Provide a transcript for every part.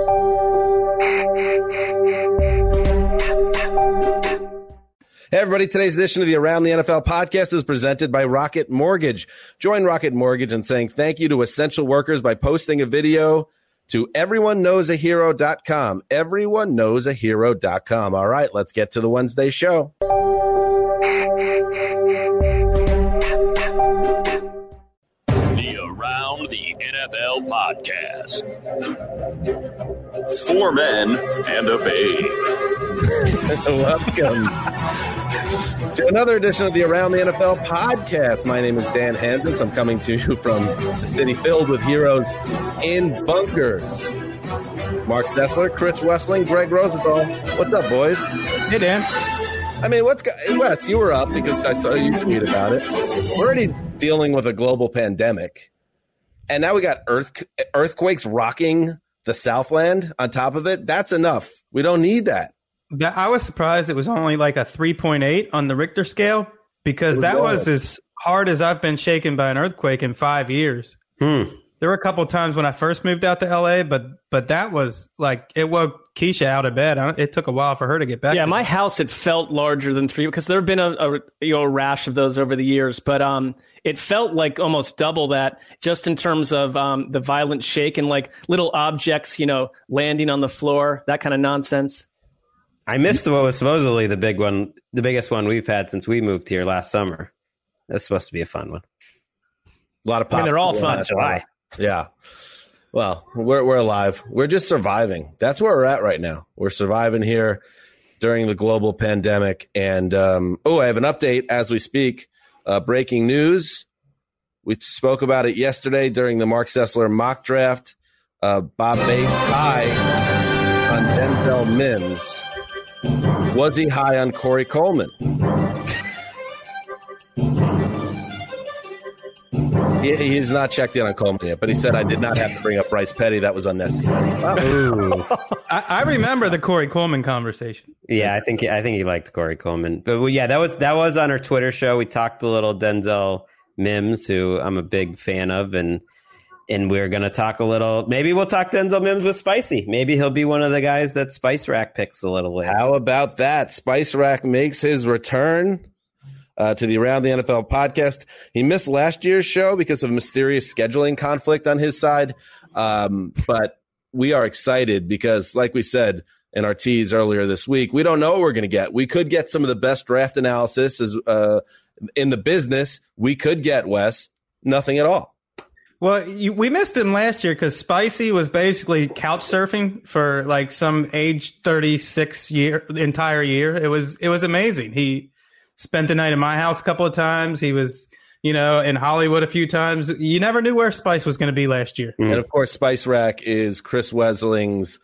Hey, everybody. Today's edition of the Around the NFL podcast is presented by Rocket Mortgage. Join Rocket Mortgage in saying thank you to essential workers by posting a video to everyoneknowsahero.com. Everyoneknowsahero.com. All right, let's get to the Wednesday show. The Around the NFL podcast. Four men and a babe. Welcome to another edition of the Around the NFL podcast. My name is Dan Hanzus. I'm coming to you from the city filled with heroes in bunkers. Marc Sessler, Chris Wesseling, Gregg Rosenthal. What's up, boys? Hey, Dan. I mean, what's Wes? You were up because I saw you tweet about it. We're already dealing with a global pandemic, and now we got earth earthquakes rocking the Southland on top of it. That's enough. We don't need that. That, I was surprised it was only like a 3.8 on the Richter scale because that was as hard as I've been shaken by an earthquake in five years. Hmm. There were a couple times when I first moved out to LA, but but that was like it woke Keisha out of bed. It took a while for her to get back. Yeah, to my me. house it felt larger than three because there have been a, a you know a rash of those over the years, but um, it felt like almost double that just in terms of um the violent shake and like little objects you know landing on the floor, that kind of nonsense. I missed what was supposedly the big one, the biggest one we've had since we moved here last summer. That's supposed to be a fun one. A lot of I pop. mean, they're all fun. That's July. Yeah. Well, we're we're alive. We're just surviving. That's where we're at right now. We're surviving here during the global pandemic. And um, oh, I have an update as we speak. Uh, breaking news. We spoke about it yesterday during the Marc Sessler mock draft. Uh, Bob Bates high on Denzel Mims. Was he high on Corey Coleman? He, he's not checked in on Coleman yet, but he said I did not have to bring up Bryce Petty. That was unnecessary. Ooh. I, I remember the Corey Coleman conversation. yeah, I think I think he liked Corey Coleman. But well, yeah, that was that was on our Twitter show. We talked a little Denzel Mims, who I'm a big fan of, and and we're gonna talk a little. Maybe we'll talk Denzel Mims with Spicy. Maybe he'll be one of the guys that Spice Rack picks a little later. How about that? Spice Rack makes his return uh, to the Around the NFL podcast. He missed last year's show because of mysterious scheduling conflict on his side. Um, but we are excited because, like we said in our tease earlier this week, we don't know what we're going to get. We could get some of the best draft analysis as, uh, in the business. We could get, Wes, nothing at all. Well, you, we missed him last year because Spicy was basically couch surfing for like some age thirty six year entire year. It was it was amazing. He spent the night in my house a couple of times. He was you know in Hollywood a few times. You never knew where Spice was going to be last year. And of course, Spice Rack is Chris Wesseling's,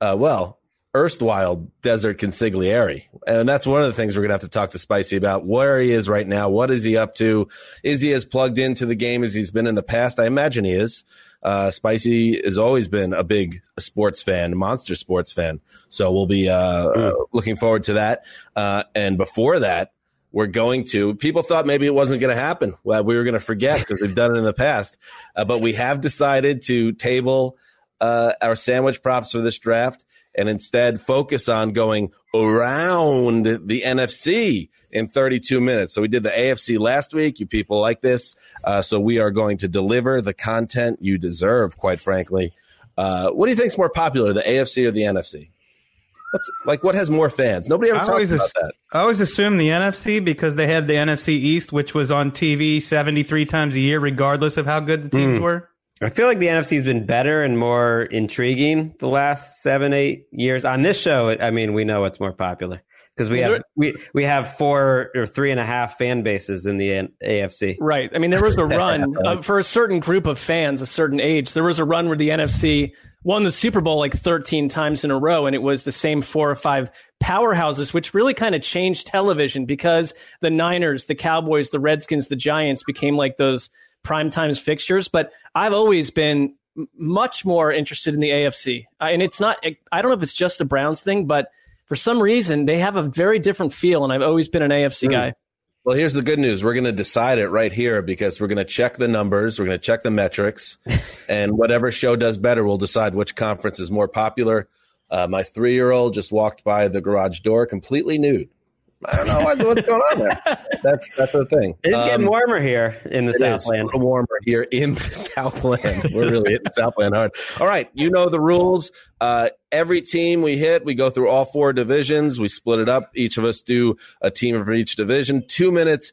uh, well, erstwhile desert consigliere. And that's one of the things we're going to have to talk to Spicy about where he is right now. What is he up to? Is he as plugged into the game as he's been in the past? I imagine he is. Uh, Spicy has always been a big sports fan, monster sports fan. So we'll be, uh, uh, looking forward to that. Uh, and before that, we're going to. People thought maybe it wasn't going to happen. Well, we were going to forget because we've done it in the past. Uh, but we have decided to table uh, our sandwich props for this draft and instead focus on going around the NFC in 32 minutes. So we did the AFC last week. You people like this. Uh, so we are going to deliver the content you deserve, quite frankly. Uh, what do you think is more popular, the AFC or the NFC? What's like what has more fans? Nobody ever I talks always, about ass- that. I always assumed the NFC because they had the NFC East, which was on TV 73 times a year, regardless of how good the teams were. I feel like the NFC's been better and more intriguing the last seven, eight years. On this show, I mean, we know what's more popular because we Well, have we we have four or three and a half fan bases in the N- AFC. Right. I mean, there was a run uh, for a certain group of fans, a certain age. There was a run where the NFC won the Super Bowl like 13 times in a row, and it was the same four or five powerhouses, which really kind of changed television because the Niners, the Cowboys, the Redskins, the Giants became like those prime times fixtures. But I've always been much more interested in the AFC, and it's not. I don't know if it's just a Browns thing, but for some reason they have a very different feel, and I've always been an AFC mm. guy. Well, here's the good news. We're going to decide it right here because we're going to check the numbers. We're going to check the metrics. and whatever show does better, we'll decide which conference is more popular. Uh, my three year old just walked by the garage door completely nude. I don't know what, what's going on there. That's that's the thing. It's um, getting warmer here in the Southland. a little warmer here in the Southland. We're really hitting Southland hard. All right, you know the rules. Uh, every team we hit, we go through all four divisions. We split it up. Each of us do a team for each division. Two minutes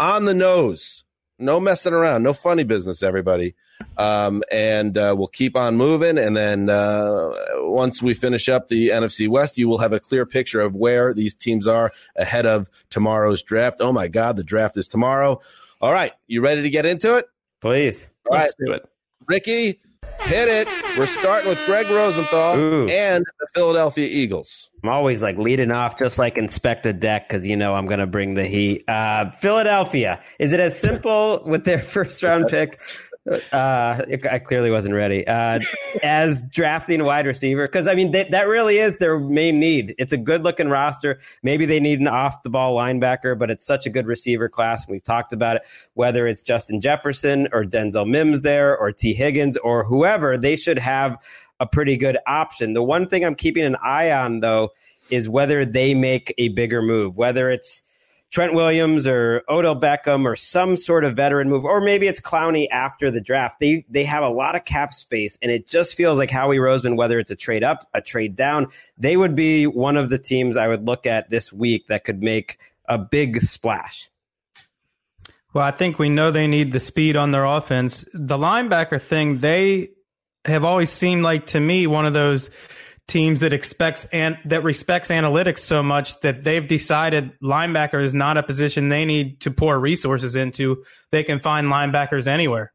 on the nose. No messing around. No funny business, everybody. Um, and uh, we'll keep on moving. And then uh, once we finish up the NFC West, you will have a clear picture of where these teams are ahead of tomorrow's draft. Oh my God, the draft is tomorrow. All right, you ready to get into it? Please. All Let's do it. Ricky, hit it. We're starting with Gregg Rosenthal Ooh. and the Philadelphia Eagles. I'm always like leading off, just like inspect the deck, because you know I'm going to bring the heat. Uh, Philadelphia. Is it as simple with their first round pick uh, I clearly wasn't ready. Uh, as drafting wide receiver, because I mean, they, that really is their main need. It's a good looking roster. Maybe they need an off the ball linebacker, but it's such a good receiver class. We've talked about it. Whether it's Justin Jefferson or Denzel Mims there or Tee Higgins or whoever, they should have a pretty good option. The one thing I'm keeping an eye on, though, is whether they make a bigger move, whether it's Trent Williams or Odell Beckham or some sort of veteran move, or maybe it's Clowney after the draft. They they have a lot of cap space, and it just feels like Howie Roseman, whether it's a trade up, a trade down, they would be one of the teams I would look at this week that could make a big splash. Well, I think we know they need the speed on their offense. The linebacker thing, they have always seemed like to me one of those teams that expects and that respects analytics so much that they've decided linebacker is not a position they need to pour resources into. They can find linebackers anywhere.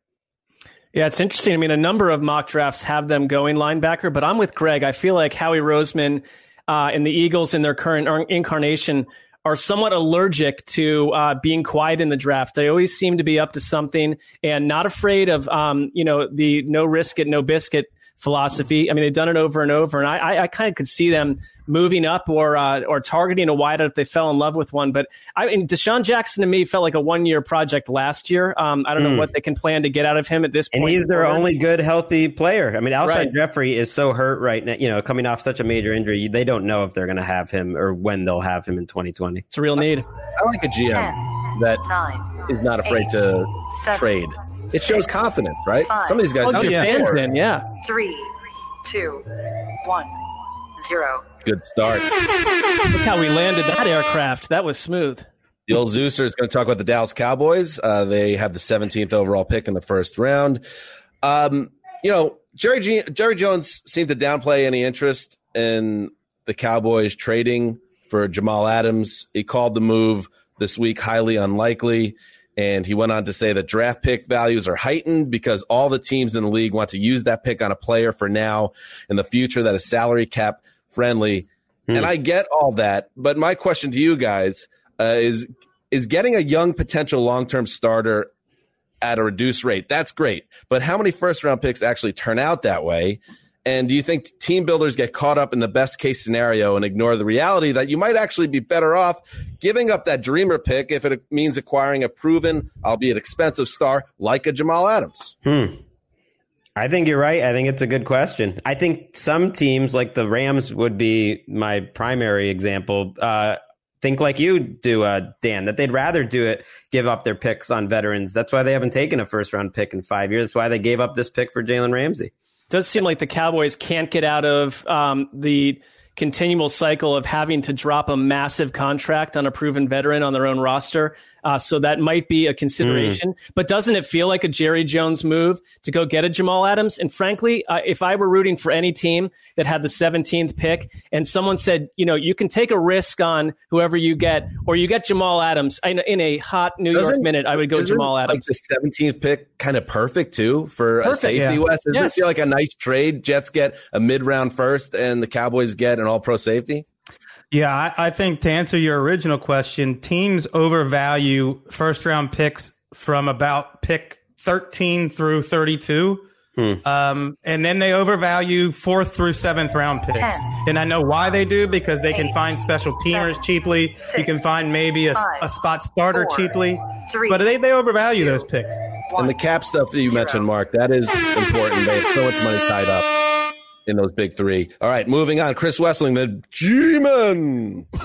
Yeah, it's interesting. I mean, a number of mock drafts have them going linebacker, but I'm with Greg. I feel like Howie Roseman uh, and the Eagles in their current incarnation are somewhat allergic to uh, being quiet in the draft. They always seem to be up to something and not afraid of, um, you know, the no risk it, no biscuit philosophy. I mean, they've done it over and over, and I, I, I kind of could see them moving up or uh, or targeting a wideout if they fell in love with one. But I mean, DeSean Jackson to me felt like a one year project last year. Um, I don't mm. know hmm. what they can plan to get out of him at this point. And he's their only good healthy player. I mean, Alshon right. Jeffery is so hurt right now. You know, coming off such a major injury, they don't know if they're going to have him or when they'll have him in 2020. It's a real need. I, I like a GM Ten, that nine, is not afraid eight, to seven, trade. It shows confidence, right? Five, Some of these guys oh, just fans in, yeah. Three, two, one, zero. Good start. Look how we landed that aircraft. That was smooth. The old Zeuser is going to talk about the Dallas Cowboys. Uh, they have the 17th overall pick in the first round. Um, you know, Jerry G- Jerry Jones seemed to downplay any interest in the Cowboys trading for Jamal Adams. He called the move this week highly unlikely. And he went on to say that draft pick values are heightened because all the teams in the league want to use that pick on a player for now in the future that is salary cap friendly. Hmm. And I get all that. But my question to you guys uh, is is getting a young potential long term starter at a reduced rate. That's great. But how many first round picks actually turn out that way? And do you think team builders get caught up in the best case scenario and ignore the reality that you might actually be better off giving up that dreamer pick if it means acquiring a proven, albeit expensive star like a Jamal Adams? Hmm. I think you're right. I think it's a good question. I think some teams, like the Rams, would be my primary example. Uh, think like you do, uh, Dan, that they'd rather do it, give up their picks on veterans. That's why they haven't taken a first round pick in five years. That's why they gave up this pick for Jalen Ramsey does seem like the Cowboys can't get out of um, the continual cycle of having to drop a massive contract on a proven veteran on their own roster. Uh, so that might be a consideration. Hmm. But doesn't it feel like a Jerry Jones move to go get a Jamal Adams? And frankly, uh, if I were rooting for any team that had the 17th pick and someone said, you know, you can take a risk on whoever you get, or you get Jamal Adams in, in a hot New York Doesn't- minute, I would go Jamal Like Adams. the seventeenth pick, kind of perfect too for a safety. yeah. West, doesn't Yes. it feel like a nice trade? Jets get a mid round first, and the Cowboys get an All Pro safety. Yeah, I, I think to answer your original question, teams overvalue first round picks from about pick 13 through 32. Um, and then they overvalue fourth through seventh round picks. Ten. And I know why they do because they can find special teamers Seven. cheaply. you can find maybe a, Five. a spot starter Four. cheaply. Three. But they, they overvalue those picks. And the cap stuff that you mentioned, Mark, that is important. They have so much money tied up in those big three. All right, moving on. Chris Wesseling, the G-Man.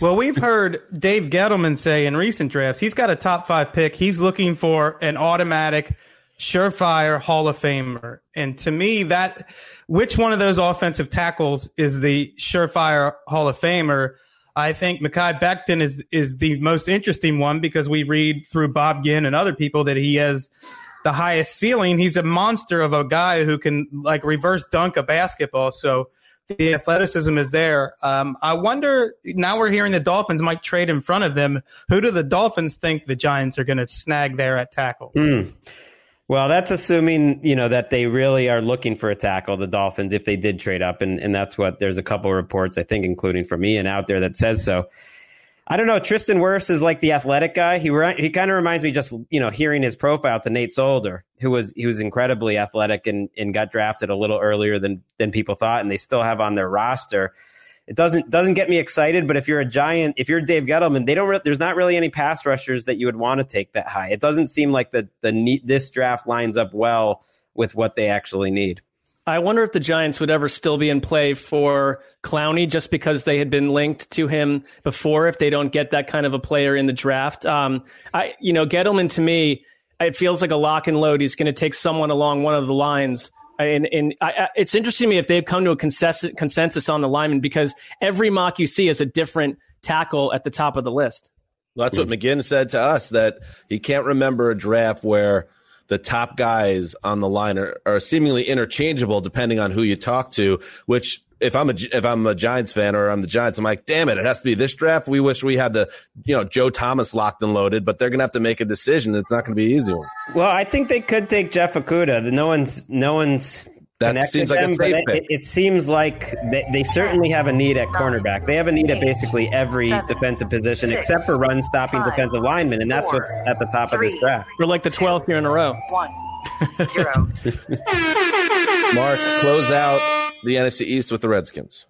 Well, we've heard Dave Gettleman say in recent drafts he's got a top five pick. He's looking for an automatic, surefire Hall of Famer. And to me, that which one of those offensive tackles is the surefire Hall of Famer? I think Mekhi Becton is is the most interesting one because we read through Bob Ginn and other people that he has the highest ceiling. He's a monster of a guy who can like reverse dunk a basketball. So the athleticism is there. Um, I wonder now we're hearing the Dolphins might trade in front of them. Who do the Dolphins think the Giants are going to snag there at tackle? Well, that's assuming you know that they really are looking for a tackle, the Dolphins, if they did trade up, and and that's what there's a couple reports I think, including from Ian out there that says so. I don't know. Tristan Wirfs is like the athletic guy. He re- he kind of reminds me just you know hearing his profile to Nate Solder, who was he was incredibly athletic and and got drafted a little earlier than than people thought, and they still have on their roster. It doesn't doesn't get me excited, but if you're a giant, if you're Dave Gettleman, they don't. Re- there's not really any pass rushers that you would want to take that high. It doesn't seem like the the this draft lines up well with what they actually need. I wonder if the Giants would ever still be in play for Clowney just because they had been linked to him before if they don't get that kind of a player in the draft. Um, I, you know, Gettleman to me, it feels like a lock and load. He's going to take someone along one of the lines. And, and I, it's interesting to me if they've come to a consensus, consensus on the lineman because every mock you see is a different tackle at the top of the list. Well, that's what McGinn said to us that he can't remember a draft where the top guys on the line are, are seemingly interchangeable depending on who you talk to. Which, if I'm a if I'm a Giants fan or I'm the Giants, I'm like, damn it, it has to be this draft. We wish we had the you know Joe Thomas locked and loaded, but they're gonna have to make a decision. It's not gonna be an easy one. Well, I think they could take Jeff Okudah. No one's no one's That connected seems like a them, safe but pick. it, it seems like they, they certainly have a need at cornerback. They have a need at basically every Seven, defensive position six, except for run stopping five, defensive linemen, and that's four, what's at the top of this draft. We're like the 12th year in a row. One. Zero. Mark, close out the NFC East with the Redskins.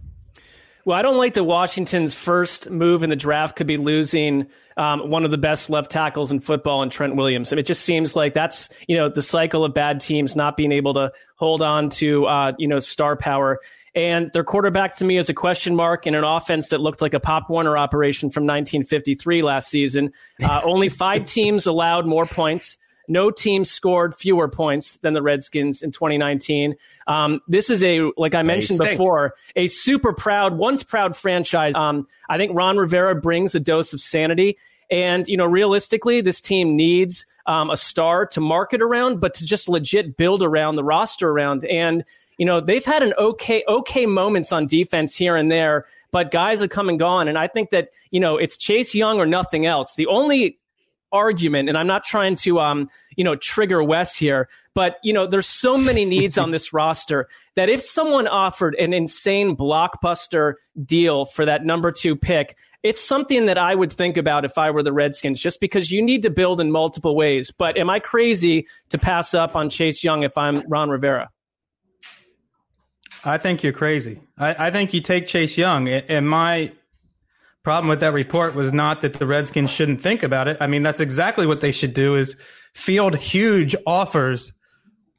Well, I don't like the Washington's first move in the draft could be losing um, one of the best left tackles in football in Trent Williams. I mean, it just seems like that's you know the cycle of bad teams not being able to hold on to uh, you know star power. And their quarterback to me is a question mark in an offense that looked like a Pop Warner operation from 1953 last season. Uh, only five teams allowed more points. No team scored fewer points than the Redskins in 2019. Um, this is a, like I mentioned before, a super proud, once proud franchise. Um, I think Ron Rivera brings a dose of sanity. And, you know, realistically, this team needs um, a star to market around, but to just legit build around the roster around. And, you know, they've had an okay, okay moments on defense here and there, but guys are come and gone. And I think that, you know, it's Chase Young or nothing else. The only argument, and I'm not trying to, um, you know, trigger Wes here, but you know, there's so many needs on this roster that if someone offered an insane blockbuster deal for that number two pick, it's something that I would think about if I were the Redskins, just because you need to build in multiple ways. But am I crazy to pass up on Chase Young if I'm Ron Rivera? I think you're crazy. I, I think you take Chase Young. A- And my problem with that report was not that the Redskins shouldn't think about it. I mean, that's exactly what they should do is field huge offers,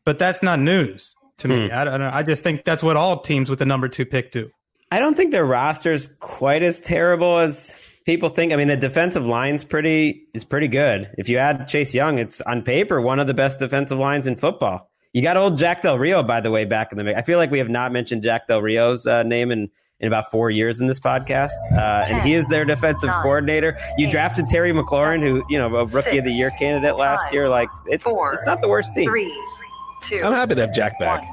but that's not news to me. I don't know. I just think that's what all teams with the number two pick do. I don't think their roster's quite as terrible as people think. I mean, the defensive line's pretty is pretty good. If you add Chase Young, it's on paper one of the best defensive lines in football. You got old Jack Del Rio, by the way, back in the mix. I feel like we have not mentioned Jack Del Rio's uh, name in in about four years in this podcast, uh, and he is their defensive Nine, coordinator. You eight, drafted Terry McLaurin, who you know a rookie of the year candidate last five, year. Like it's four, it's not the worst team. Three, two, I'm happy to have Jack back. one,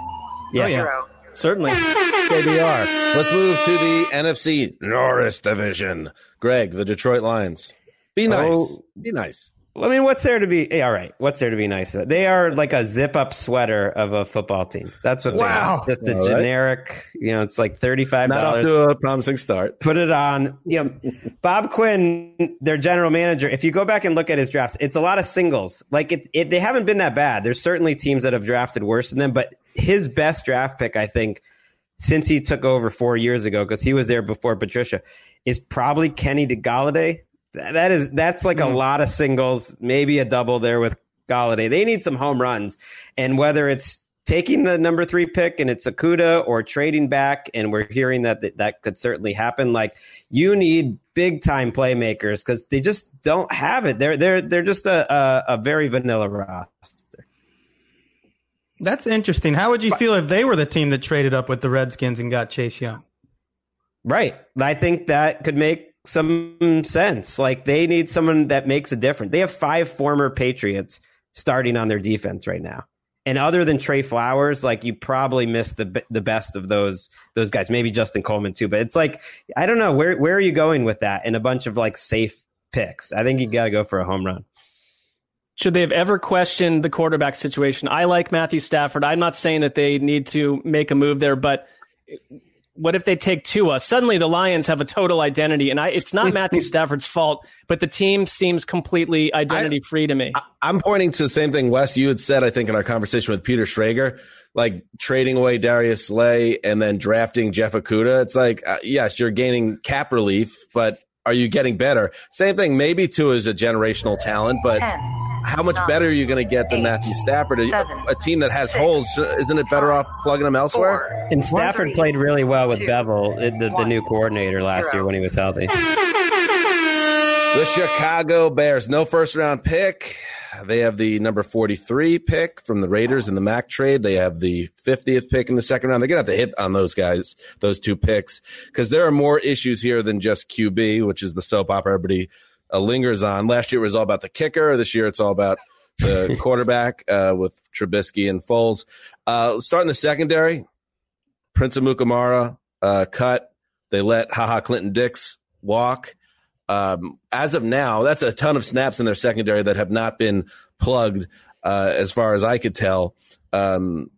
Yeah. zero. Certainly. KBR. Let's move to the NFC Norris division. Greg, the Detroit Lions. Be nice. Oh. Be nice. I mean, what's there to be? eh, all right, what's there to be nice about? They are like a zip-up sweater of a football team. That's what Wow. they are. Just a All right. generic. You know, it's like thirty-five Not off dollars. to a promising start. put it on. You know, Bob Quinn, their general manager. If you go back and look at his drafts, it's a lot of singles. Like it, it, they haven't been that bad. There's certainly teams that have drafted worse than them, but his best draft pick, I think, since he took over four years ago, because he was there before Patricia, is probably Kenny Golladay. That is that's like a hmm. lot of singles, maybe a double there with Golladay. They need some home runs, and whether it's taking the number three pick and it's Okudah or trading back, and we're hearing that that, that could certainly happen. Like you need big time playmakers because they just don't have it. They're they're they're just a, a, a very vanilla roster. That's interesting. How would you feel if they were the team that traded up with the Redskins and got Chase Young? Right. I think that could make some sense. Like they need someone that makes a difference. They have five former Patriots starting on their defense right now. And other than Trey Flowers, like you probably missed the the best of those those guys. Maybe Justin Coleman too, but it's like I don't know where where are you going with that? And a bunch of like safe picks. I think you got to go for a home run. Should they have ever questioned the quarterback situation? I like Matthew Stafford. I'm not saying that they need to make a move there, but what if they take Tua? Suddenly the Lions have a total identity, and I, it's not Matthew Stafford's fault, but the team seems completely identity free to me. I'm pointing to the same thing, Wes, you had said, I think, in our conversation with Peter Schrager, like trading away Darius Slay and then drafting Jeff Okudah. It's like, uh, yes, you're gaining cap relief, but are you getting better? Same thing. Maybe Tua is a generational talent, but Ten, how much nine, better are you going to get than eight, Matthew Stafford? A, seven, a team that has six, holes, isn't it better off plugging them elsewhere? four, And Stafford three, played really well with two, Bevell, uh, the, the new coordinator last zero. year when he was healthy. The Chicago Bears, no first round pick. They have the number 43 pick from the Raiders in the Mack trade. They have the 50th pick in the second round. They're going to have to hit on those guys, those two picks, because there are more issues here than just QB, which is the soap opera everybody uh, lingers on. Last year it was all about the kicker. This year it's all about the quarterback uh, with Trubisky and Foles. Uh, starting the secondary, Prince Amukamara uh, cut. They let Haha Clinton Dix walk. Um, as of now, that's a ton of snaps in their secondary that have not been plugged, uh, as far as I could tell. Um,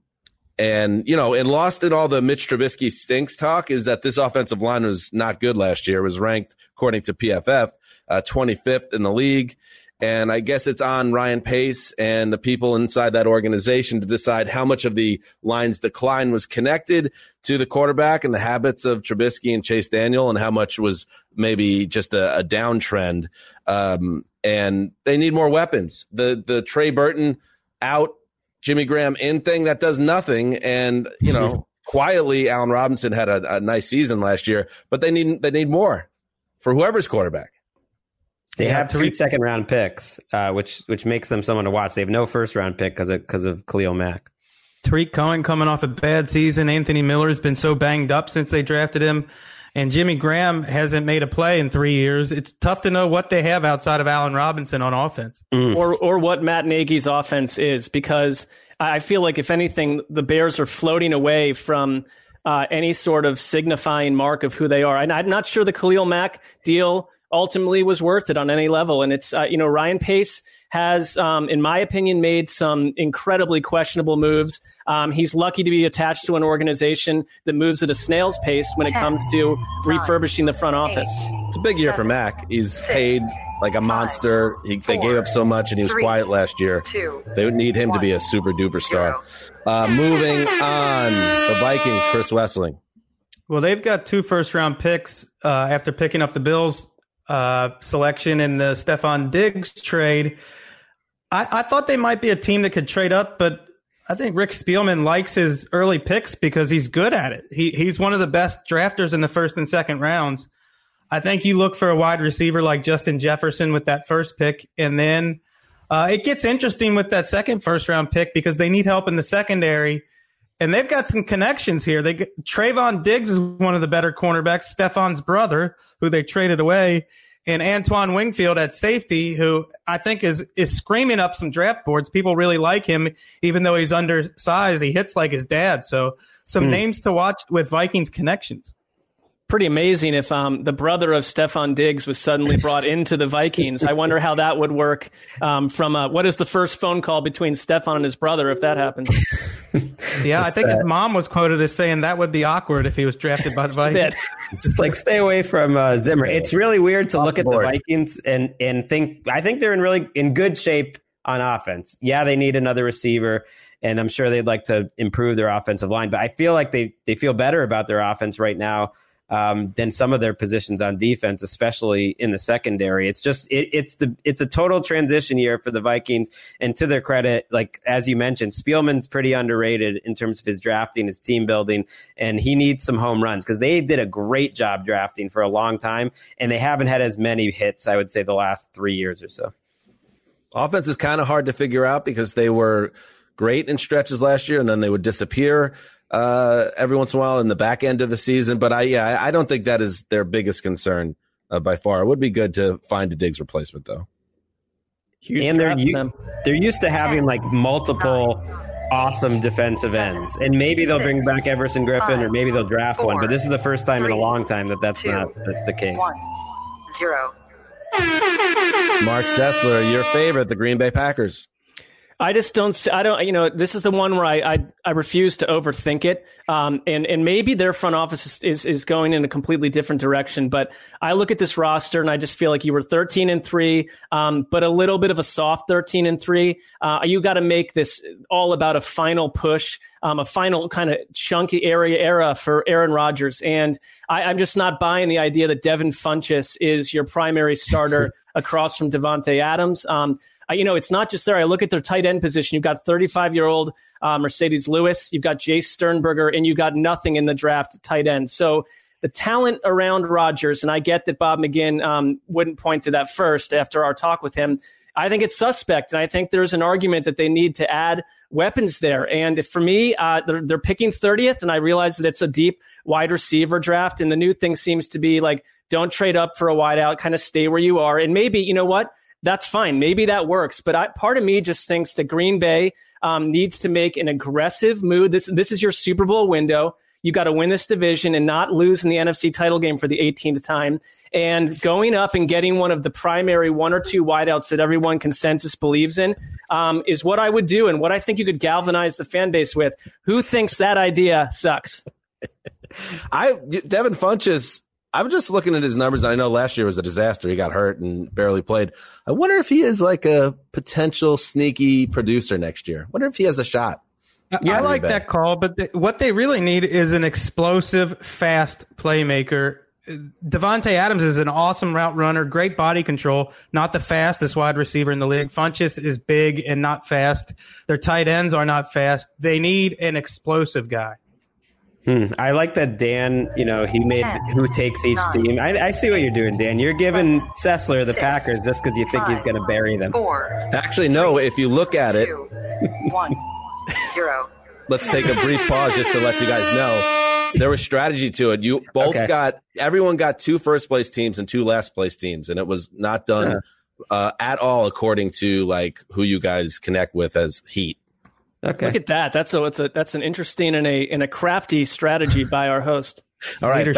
and you know, and lost in all the Mitch Trubisky stinks talk is that this offensive line was not good last year. It was ranked according to PFF uh, 25th in the league. And I guess it's on Ryan Pace and the people inside that organization to decide how much of the line's decline was connected to the quarterback and the habits of Trubisky and Chase Daniel, and how much was maybe just a, a downtrend. Um, and they need more weapons. The the Trey Burton out, Jimmy Graham in thing that does nothing. And you know, quietly, Allen Robinson had a, a nice season last year, but they need they need more for whoever's quarterback. They Yeah, have three Tarik- second round picks, uh, which which makes them someone to watch. They have no first round pick because of because of Khalil Mack. Tarik Cohen coming off a bad season. Anthony Miller's been so banged up since they drafted him. And Jimmy Graham hasn't made a play in three years. It's tough to know what they have outside of Allen Robinson on offense. or or what Matt Nagy's offense is because I feel like if anything, the Bears are floating away from uh, any sort of signifying mark of who they are. And I'm not sure the Khalil Mack deal ultimately was worth it on any level. And it's uh, you know Ryan Pace has, um, in my opinion, made some incredibly questionable moves. Um, he's lucky to be attached to an organization that moves at a snail's pace when it comes to refurbishing the front office. It's a big year for Mack. He's paid like a monster. He, they gave up so much, and he was quiet last year. They would need him to be a super duper star. Uh, moving on, the Vikings, Chris Wesseling. Well, they've got two first round picks uh, after picking up the Bills uh, selection in the Stefon Diggs trade. I, I thought they might be a team that could trade up, but I think Rick Spielman likes his early picks because he's good at it. He he's one of the best drafters in the first and second rounds. I think you look for a wide receiver like Justin Jefferson with that first pick, and then uh, it gets interesting with that second first round pick because they need help in the secondary. And they've got some connections here. They get, Trevon Diggs is one of the better cornerbacks. Stefon's brother, who they traded away, and Antoine Winfield at safety, who I think is is screaming up some draft boards. People really like him, even though he's undersized. He hits like his dad. So some Hmm. names to watch with Vikings connections. Pretty amazing if um, the brother of Stefon Diggs was suddenly brought into the Vikings. I wonder how that would work. Um, from uh, what is the first phone call between Stefon and his brother if that happens? Yeah, I think his mom was quoted as saying that would be awkward if he was drafted by the Vikings. Just like stay away from uh, Zimmer. It's really weird to look at the. Vikings and and think. I think they're in really in good shape on offense. Yeah, they need another receiver, and I'm sure they'd like to improve their offensive line. But I feel like they they feel better about their offense right now um, than some of their positions on defense, especially in the secondary. It's just it, it's the it's a total transition year for the Vikings. And to their credit, like as you mentioned, Spielman's pretty underrated in terms of his drafting, his team building, and he needs some home runs because they did a great job drafting for a long time, and they haven't had as many hits. I would say the last three years or so. Offense is kind of hard to figure out because they were great in stretches last year and then they would disappear uh, every once in a while in the back end of the season. But I, yeah, I- I don't think that is their biggest concern uh, by far. It would be good to find a Diggs replacement though. Huge and they're u- them. they're used to having like multiple awesome defensive ends, and maybe they'll bring back Everson Griffen, or maybe they'll draft one. But this is the first time in a long time that that's not the, the case. One. Zero. Mark Sessler, your favorite, the Green Bay Packers. I just don't. I don't. You know, this is the one where I I, I refuse to overthink it. Um, and and maybe their front office is, is is going in a completely different direction. But I look at this roster and I just feel like you were thirteen and three, um, but a little bit of a soft thirteen and three. Uh, you got to make this all about a final push, um, a final kind of chunky area era for Aaron Rodgers. And I, I'm just not buying the idea that Devin Funchess is your primary starter across from Davante Adams. Um, you know, it's not just there. I look at their tight end position. You've got 35 year old uh, Marcedes Lewis. You've got Jace Sternberger, and you got nothing in the draft tight end. So the talent around Rodgers, and I get that Bob McGinn um, wouldn't point to that first after our talk with him. I think it's suspect, and I think there's an argument that they need to add weapons there. And for me, uh, they're, they're picking 30th, and I realize that it's a deep wide receiver draft. And the new thing seems to be like, don't trade up for a wideout, kind of stay where you are. And maybe, you know what? That's fine. Maybe that works. But I, part of me just thinks that Green Bay um, needs to make an aggressive move. This, this is your Super Bowl window. You got to win this division and not lose in the NFC title game for the 18th time. And going up and getting one of the primary one or two wideouts that everyone consensus believes in um, is what I would do and what I think you could galvanize the fan base with. Who thinks that idea sucks? I Devin Funchess. I'm just looking at his numbers. and I know last year was a disaster. He got hurt and barely played. I wonder if he is like a potential sneaky producer next year. wonder if he has a shot. Yeah, I like that call, but what they really need is an explosive, fast playmaker. Davante Adams is an awesome route runner, great body control, not the fastest wide receiver in the league. Funchess is big and not fast. Their tight ends are not fast. They need an explosive guy. Hmm. I like that Dan. You know, he made Ten, who takes each nine, team. I, I see what you're doing, Dan. You're giving Sessler the six, Packers just because you think he's going to bury them. Four. Actually, no. If you look at it, Two. One. Zero. let's take a brief pause just to let you guys know there was strategy to it. You both Okay. got everyone got two first place teams and two last place teams, and it was not done uh, at all according to like who you guys connect with as Heat. Okay. Look at that. That's a, it's a that's an interesting and a and a crafty strategy by our host. All right, Leadership.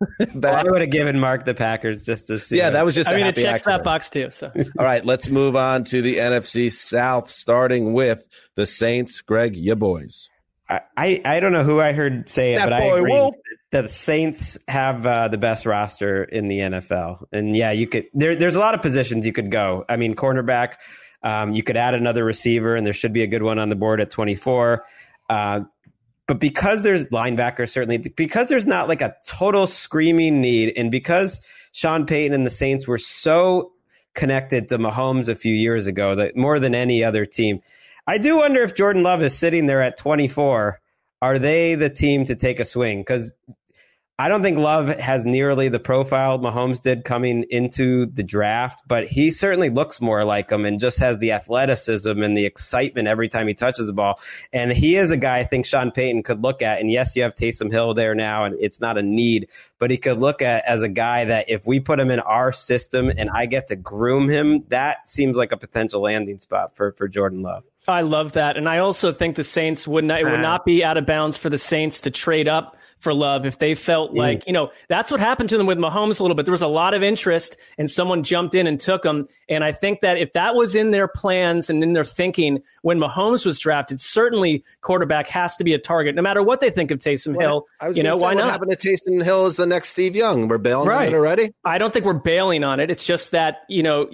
back, Well. I would have given Mark the Packers just to see. Yeah, it. that was just. I a mean, it happy checks accident. that box too. So All right, let's move on to the NFC South, starting with the Saints. Greg, you boys. I, I, I don't know who I heard say it, That but I agree Wolf. that the Saints have uh, the best roster in the NFL. And yeah, you could there. There's a lot of positions you could go. I mean, cornerback. Um, you could add another receiver, and there should be a good one on the board at 24. Uh, but because there's linebacker, certainly because there's not like a total screaming need, and because Sean Payton and the Saints were so connected to Mahomes a few years ago that more than any other team, I do wonder if Jordan Love is sitting there at 24. Are they the team to take a swing? Because I don't think Love has nearly the profile Mahomes did coming into the draft, but he certainly looks more like him and just has the athleticism and the excitement every time he touches the ball. And he is a guy I think Sean Payton could look at. And yes, you have Taysom Hill there now, and it's not a need, but he could look at as a guy that if we put him in our system and I get to groom him, that seems like a potential landing spot for, for Jordan Love. I love that, and I also think the Saints would not. It would not be out of bounds for the Saints to trade up for Love if they felt like you know that's what happened to them with Mahomes a little bit. There was a lot of interest, and someone jumped in and took him. And I think that if that was in their plans and in their thinking when Mahomes was drafted, certainly quarterback has to be a target, no matter what they think of Taysom Hill. I was You know gonna say, why what not? happened to Taysom Hill is the next Steve Young. We're bailing on Right. it already. I don't think we're bailing on it. It's just that you know,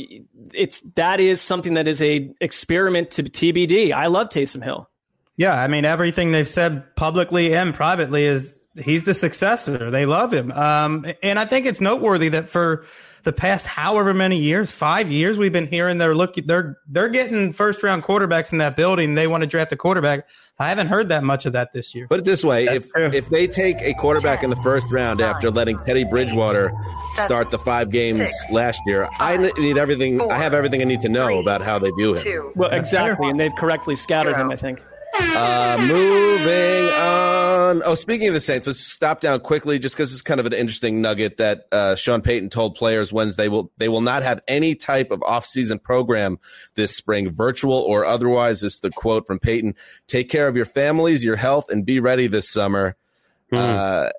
it's that is something that is a experiment to TBD. I love Taysom Hill. Yeah, I mean everything they've said publicly and privately is he's the successor. They love him, um, and I think it's noteworthy that for the past however many years, five years, we've been hearing they're looking they're they're getting first round quarterbacks in that building. They want to draft a quarterback. I haven't heard that much of that this year. Put it this way: if true. if they take a quarterback in the first round after letting Teddy Bridgewater start the five games last year, I need everything. I have everything I need to know about how they view him. Well, exactly, and they've correctly scouted Zero. him. I think. Uh, moving on. Oh, speaking of the Saints, let's stop down quickly, just because it's kind of an interesting nugget that uh, Sean Payton told players Wednesday. Will they will not have any type of off-season program this spring, virtual or otherwise. This is the quote from Payton: "Take care of your families, your health, and be ready this summer." Uh,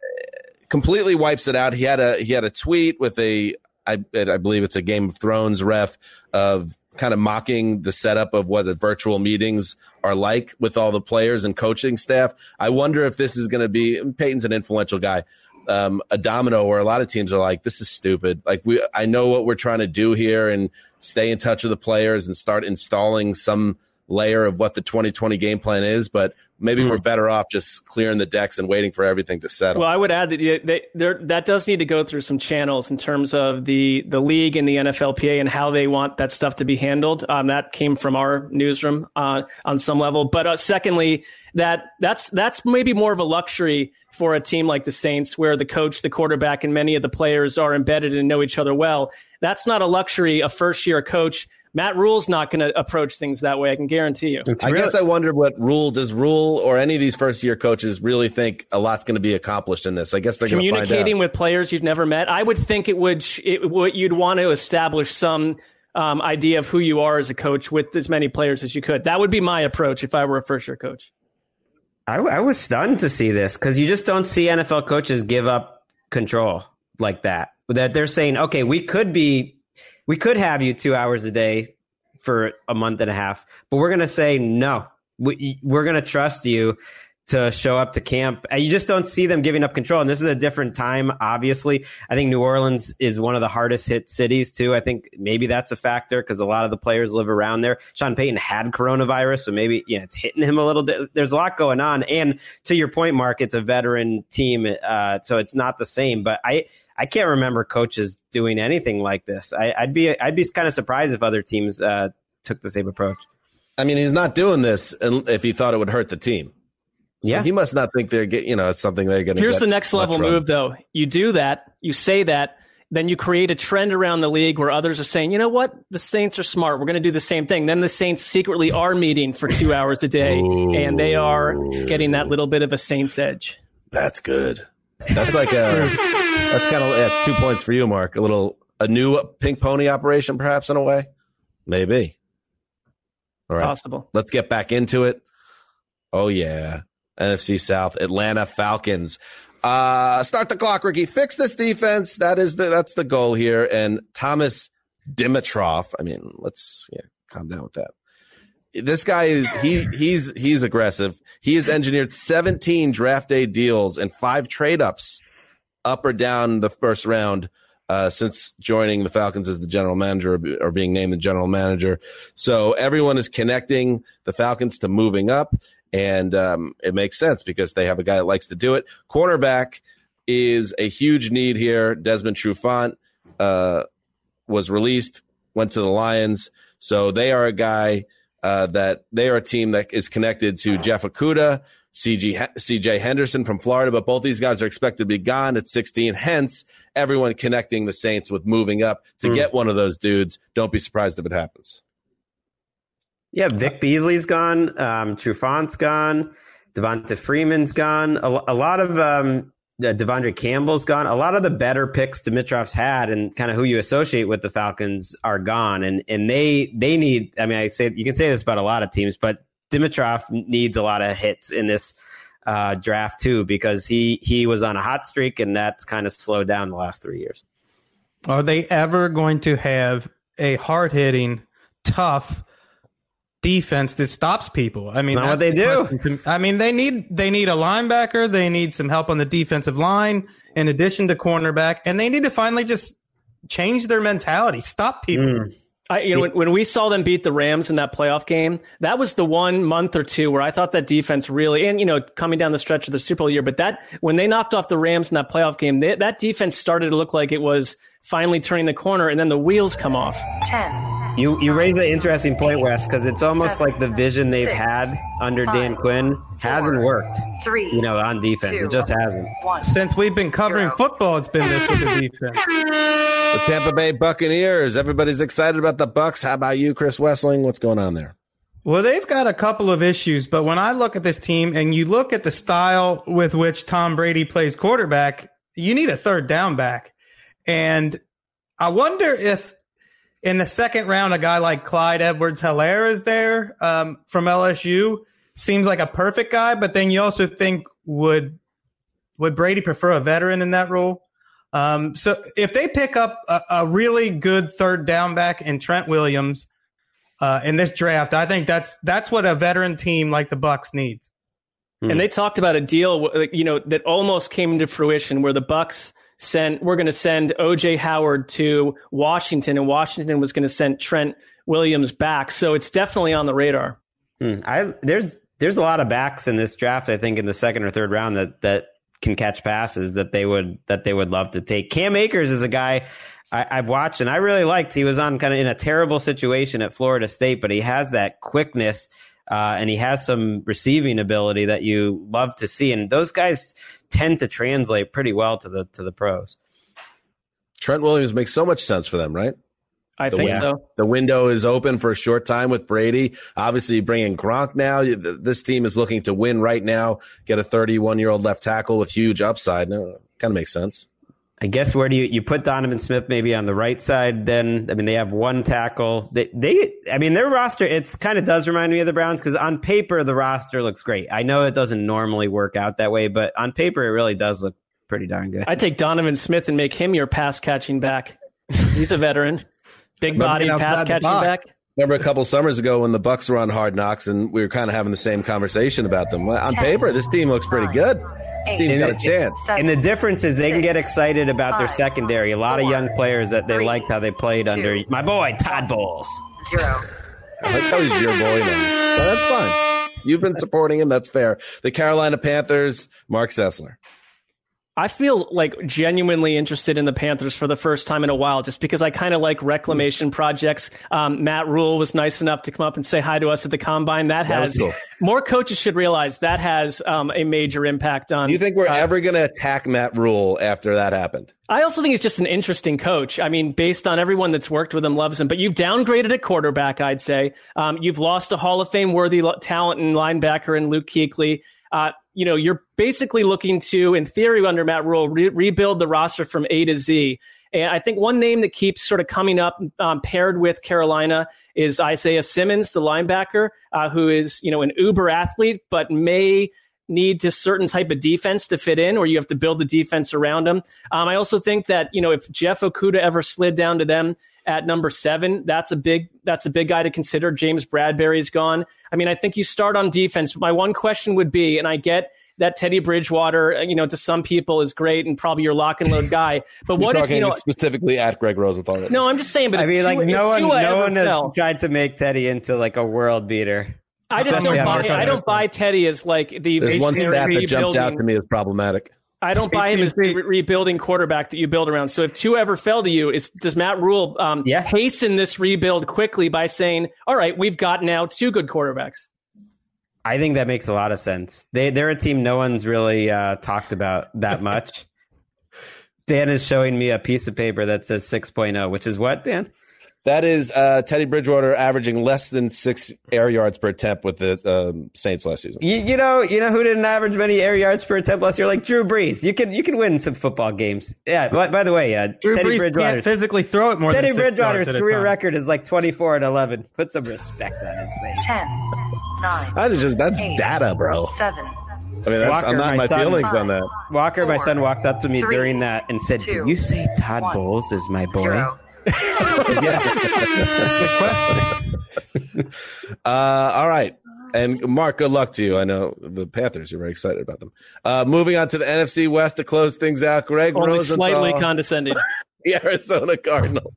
completely wipes it out. He had a he had a tweet with a I I believe it's a Game of Thrones ref of kind of mocking the setup of what the virtual meetings are like with all the players and coaching staff. I wonder if this is going to be Payton's an influential guy. Um, a domino where a lot of teams are like, this is stupid. Like we, I know what we're trying to do here and stay in touch with the players and start installing some layer of what the 2020 game plan is, but maybe we're better off just clearing the decks and waiting for everything to settle. Well, I would add that they, they, that does need to go through some channels in terms of the the league and the NFLPA and how they want that stuff to be handled. Um, that came from our newsroom uh, on some level. But uh, secondly, that that's that's maybe more of a luxury for a team like the Saints, where the coach, the quarterback, and many of the players are embedded and know each other well. That's not a luxury a first year coach. Matt Rhule's not going to approach things that way. I can guarantee you. I guess I wonder what Rhule does Rhule or any of these first year coaches really think a lot's going to be accomplished in this. I guess they're going to find communicating out. with players you've never met. I would think it would it would you'd want to establish some um, idea of who you are as a coach with as many players as you could. That would be my approach if I were a first year coach. I, I was stunned to see this because you just don't see NFL coaches give up control like that. That they're saying, okay, we could be, we could have you two hours a day for a month and a half, but we're going to say no. We, we're going to trust you to show up to camp. And you just don't see them giving up control. And this is a different time, obviously. I think New Orleans is one of the hardest hit cities, too. I think maybe that's a factor because a lot of the players live around there. Sean Payton had coronavirus, so maybe you know, it's hitting him a little bit. There's a lot going on. And to your point, Mark, it's a veteran team, uh, so it's not the same. But I, I can't remember coaches doing anything like this. I, I'd be I'd be kind of surprised if other teams uh, took the same approach. I mean, he's not doing this if he thought it would hurt the team. So Yeah. he must not think they're getting. You know, it's something they're going to. Here's the next level move, though. You do that, you say that, then you create a trend around the league where others are saying, you know what, the Saints are smart. We're going to do the same thing. Then the Saints secretly are meeting for two hours a day, and they are getting that little bit of a Saints edge. That's good. That's like a. that's kind of that's two points for you, Mark. A little a new pink pony operation, perhaps in a way. Maybe. All right. Possible. Let's get back into it. Oh yeah. NFC South, Atlanta Falcons. Uh start the clock, Ricky. Fix this defense. That is the that's the goal here. And Thomas Dimitroff. I mean, let's yeah, calm down with that. This guy is he he's he's aggressive. He has engineered 17 draft day deals and five trade ups up or down the first round uh, since joining the Falcons as the general manager or, being named the general manager. So everyone is connecting the Falcons to moving up, and um, it makes sense because they have a guy that likes to do it. Quarterback is a huge need here. Desmond Trufant uh, was released, went to the Lions, so they are a guy uh, that they are a team that is connected to Jeff Okudah, CG, CJ Henderson from Florida, but both these guys are expected to be gone at 16. Hence, everyone connecting the Saints with moving up to Hmm. get one of those dudes. Don't be surprised if it happens. Yeah, Vic Beasley's gone. Um, Trufant's gone. Devonta Freeman's gone. A, a lot of um, uh, De'Vondre Campbell's gone. A lot of the better picks Dimitroff's had and kind of who you associate with the Falcons are gone. And and they they need. I mean, I say you can say this about a lot of teams, but Dimitroff needs a lot of hits in this uh, draft too because he he was on a hot streak and that's kind of slowed down the last three years. Are they ever going to have a hard hitting, tough defense that stops people? I mean, not what they the do. question to me. I mean, they need they need a linebacker. They need some help on the defensive line in addition to cornerback, and they need to finally just change their mentality, stop people. Mm. I, you know, when, when we saw them beat the Rams in that playoff game, that was the one month or two where I thought that defense really, and you know, coming down the stretch of the Super Bowl year, but that when they knocked off the Rams in that playoff game, they, that defense started to look like it was finally turning the corner, and then the wheels come off. 10, You you raise an interesting point, Wes, because it's almost Seven, like the vision they've six, had under Dan Quinn hasn't four, worked. 3, You know, on defense, two, it just hasn't. 1. Since we've been covering Zero. football, it's been this with the defense. The Tampa Bay Buccaneers. Everybody's excited about the Bucks. How about you, Chris Wesseling? What's going on there? Well, they've got a couple of issues, but when I look at this team and you look at the style with which Tom Brady plays quarterback, you need a third down back. And I wonder if in the second round, a guy like Clyde Edwards Helaire is there um, from LSU. Seems like a perfect guy, but then you also think would would Brady prefer a veteran in that role? Um, so if they pick up a, a really good third down back in Trent Williams, uh, in this draft. I think that's that's what a veteran team like the Bucks needs. And they talked about a deal, you know, that almost came into fruition where the Bucks sent, we're going to send OJ Howard to Washington, and Washington was going to send Trent Williams back. So it's definitely on the radar. Hmm. I there's there's a lot of backs in this draft. I think in the second or third round that that can catch passes that they would that they would love to take. Cam Akers is a guy I, I've watched and I really liked. He was on kind of in a terrible situation at Florida State, but he has that quickness uh, and he has some receiving ability that you love to see. And those guys tend to translate pretty well to the to the pros. Trent Williams makes so much sense for them, right? I The think way- so. The window is open for a short time with Brady. Obviously, bringing Gronk now. This team is looking to win right now. Get a 31 year old left tackle with huge upside. No, kind of makes sense. I guess where do you, you put Donovan Smith maybe on the right side? Then I mean they have one tackle. They, they I mean their roster it's kind of does remind me of the Browns because on paper the roster looks great. I know it doesn't normally work out that way, but on paper it really does look pretty darn good. I take Donovan Smith and make him your pass catching back. He's a veteran, big body pass catching back. Remember a couple summers ago when the Bucks were on Hard Knocks and we were kind of having the same conversation about them. On paper, this team looks pretty good. This team's got a chance. and the difference is they can get excited about their secondary. A lot of young players that they three, liked how they played two, under my boy Todd Bowles. 0. I like how he's your boy now. But that's fine. You've been supporting him. That's fair. The Carolina Panthers, Marc Sessler. I feel like genuinely interested in the Panthers for the first time in a while, just because I kind of like reclamation projects. Um, Matt Rhule was nice enough to come up and say hi to us at the combine. That That has cool. more coaches should realize that has um, a major impact on. Do you think we're uh, ever going to attack Matt Rhule after that happened? I also think he's just an interesting coach. I mean, based on everyone that's worked with him, loves him. But you've downgraded at quarterback, I'd say. Um, you've lost a Hall of Fame worthy talent in linebacker and Luke Kuechly. Uh, you know, you're basically looking to, in theory, under Matt Rhule, re- rebuild the roster from A to Z. And I think one name that keeps sort of coming up um, paired with Carolina is Isaiah Simmons, the linebacker, uh, who is, you know, an uber athlete, but may need to certain type of defense to fit in, or you have to build the defense around him. Um, I also think that you know if Jeff Okudah ever slid down to them at number seven, that's a big that's a big guy to consider. James Bradberry's gone. I mean, I think you start on defense. My one question would be, and I get that Teddy Bridgewater, uh, you know, to some people is great and probably your lock and load guy, but what if you know? specifically at Gregg Rosenthal? right No, I'm just saying. But I if mean, like Tua- no one, Tua no one has fell- tried to make Teddy into like a world beater. I just Some don't buy. I don't buy Teddy as like the There's one stat that rebuilding- jumps out to me as problematic. I don't buy him as the re- rebuilding quarterback that you build around. So if two ever fell to you, is does Matt Rhule um, Yeah. hasten this rebuild quickly by saying, "All right, we've got now two good quarterbacks"? I think that makes a lot of sense. They they're a team no one's really uh, talked about that much. Dan is showing me a piece of paper that says 6.0, which is what, Dan? That is uh, Teddy Bridgewater averaging less than six air yards per attempt with the um, Saints last season. You, you know, you know who didn't average many air yards per attempt last year? Like Drew Brees. You can you can win some football games. Yeah. By, by the way, uh, Drew Teddy Brees can't physically throw it more Teddy than six Bridgewater's yards at a career time. record is like 24 and 11. Put some respect on his name. 10, 9, That is just that's Eight. data, bro. 7, I mean, Walker, I'm not my my son. feelings on that. Walker, my son, walked up to me three, during that and said, two, "Did you say Todd one, Bowles is my boy?" 0. Uh, all right. And Marc, good luck to you. I know the Panthers. You're very excited about them. Uh, moving on to the NFC West to close things out. Gregg Only Rosenthal, slightly condescending. the Arizona Cardinal.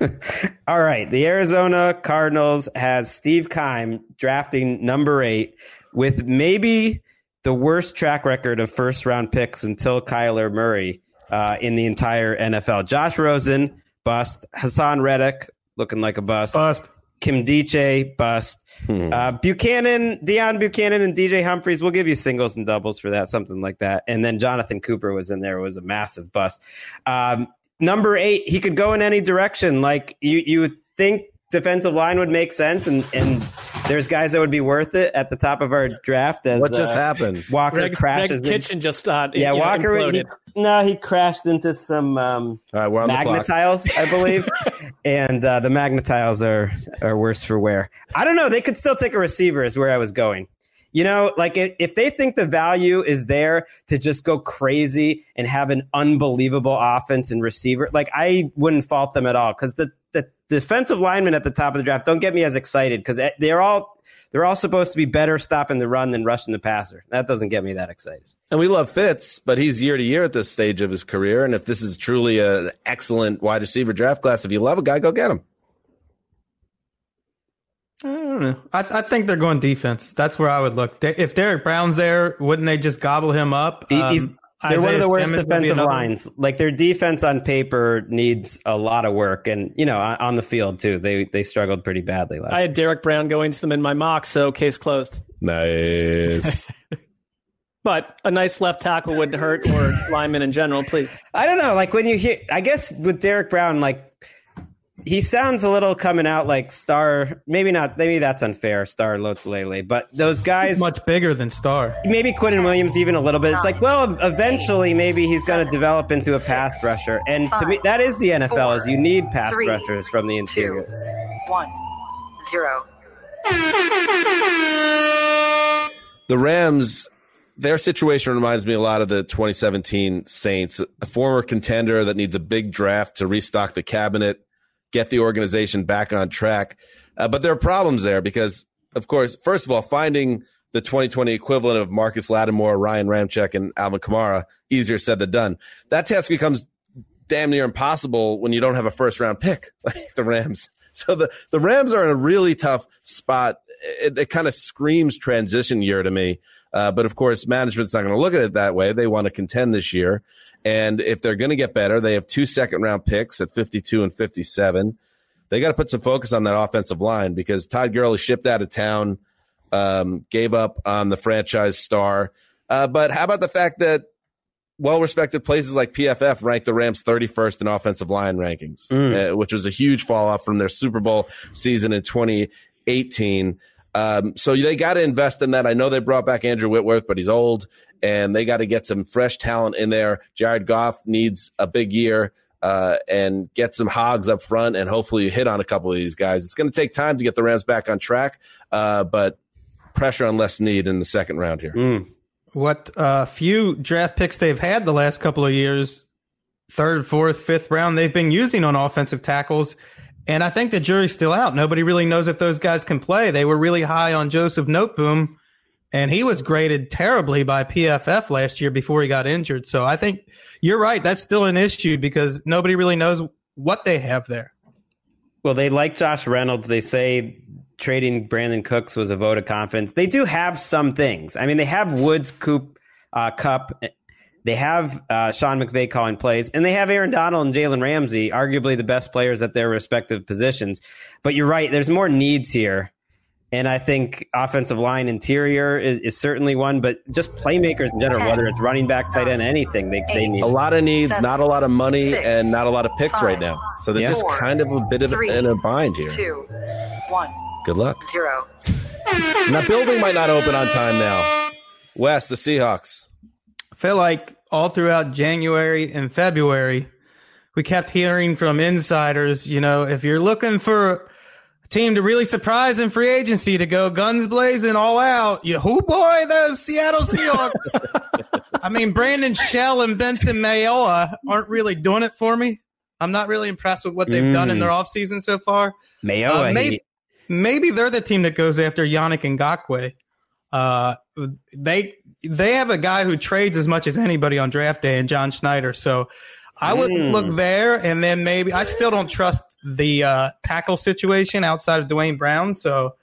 All right. The Arizona Cardinals has Steve Keim drafting number eight with maybe the worst track record of first round picks until Kyler Murray uh, in the entire NFL. Josh Rosen, bust. Haason Reddick, looking like a bust. Bust. Nkemdiche, bust. Hmm. Uh, Bucannon, Deone Bucannon, and DJ Humphries. We'll give you singles and doubles for that, something like that. And then Jonathan Cooper was in there. It was a massive bust. Um, number eight, he could go in any direction. Like you, you would think defensive line would make sense, and and there's guys that would be worth it at the top of our draft. As What just uh, happened? Walker Gregg's, crashes. Gregg's in- kitchen just uh, yeah, you know, Walker. He, no, he crashed into some. Um, All right, we're on the clock. magnetiles, I believe, and uh, the magnetiles are are worse for wear. I don't know. They could still take a receiver. Is where I was going. You know, like if, if they think the value is there to just go crazy and have an unbelievable offense and receiver, like I wouldn't fault them at all because the the defensive linemen at the top of the draft don't get me as excited because they're all they're all supposed to be better stopping the run than rushing the passer. That doesn't get me that excited. And we love Fitz, but he's year to year at this stage of his career. And if this is truly an excellent wide receiver draft class, if you love a guy, go get him. I don't know. I, I think they're going defense. That's where I would look. They- If Derrick Brown's there, wouldn't they just gobble him up? He- he's- Um, They're one of the worst Simmons defensive lines. Like their defense on paper needs a lot of work, and you know on, on the field too. They they struggled pretty badly last. I had Derrick Brown going to them in my mock, so case closed. Nice. But a nice left tackle wouldn't hurt, or lineman in general, please. I don't know. Like when you hear, I guess with Derrick Brown, like he sounds a little coming out like Star. Maybe not. Maybe that's unfair. Star Lotulelei, but those guys. He's much bigger than Star. Maybe Quinnen Williams even a little bit. It's like, well, eventually maybe he's going to develop into a pass rusher, and to me, that is the NFL. Is you need pass Three, rushers from the interior. 1, 0. the Rams, their situation reminds me a lot of the 2017 Saints, a former contender that needs a big draft to restock the cabinet, get the organization back on track. Uh, but there are problems there because, of course, first of all, finding the 2020 equivalent of Marcus Lattimore, Ryan Ramczyk, and Alvin Kamara, easier said than done. That task becomes damn near impossible when you don't have a first round pick like the Rams. So the, the Rams are in a really tough spot. It, it kind of screams transition year to me. Uh, but of course, management's not going to look at it that way. They want to contend this year. And if they're going to get better, they have two second round picks at 52 and 57. They got to put some focus on that offensive line because Todd Gurley shipped out of town, um, gave up on the franchise star. Uh, but how about the fact that well respected places like PFF ranked the Rams 31st in offensive line rankings, Mm. uh, which was a huge fall off from their Super Bowl season in 2018. Um, so they got to invest in that. I know they brought back Andrew Whitworth, but he's old, and they got to get some fresh talent in there. Jared Goff needs a big year uh, and get some hogs up front, and hopefully you hit on a couple of these guys. It's going to take time to get the Rams back on track, uh, but pressure on less need in the second round here. Mm. What uh, few draft picks they've had the last couple of years, third, fourth, fifth round, they've been using on offensive tackles. And I think the jury's still out. Nobody really knows if those guys can play. They were really high on Joseph Noteboom, and he was graded terribly by PFF last year before he got injured. So I think you're right. That's still an issue because nobody really knows what they have there. Well, they like Josh Reynolds. They say trading Brandin Cooks was a vote of confidence. They do have some things. I mean, they have Woods, Coop, uh, Kupp. They have uh, Sean McVay calling plays, and they have Aaron Donald and Jalen Ramsey, arguably the best players at their respective positions. But you're right. There's more needs here And I think offensive line interior is, is certainly one, but just playmakers in general, whether it's running back, tight end, anything, they, they need. A lot of needs, Seven, not a lot of money, six, and not a lot of picks five, right now. So they're Yeah. just four, kind of a bit of three, in a bind here. Two, one, Good luck. zero. Now, building might not open on time now. Wes, the Seahawks. I feel like all throughout January and February, we kept hearing from insiders, you know, if you're looking for a team to really surprise in free agency to go guns blazing all out, you who boy, those Seattle Seahawks. I mean, Brandon Shell and Benson Mayowa aren't really doing it for me. I'm not really impressed with what they've done in Mm. their offseason so far. Mayo, Uh, maybe- maybe they're the team that goes after Yannick Ngakoue. Uh, they they have a guy who trades as much as anybody on draft day, and John Schneider. So I would Mm. look there, and then maybe I still don't trust the uh, tackle situation outside of Duane Brown. So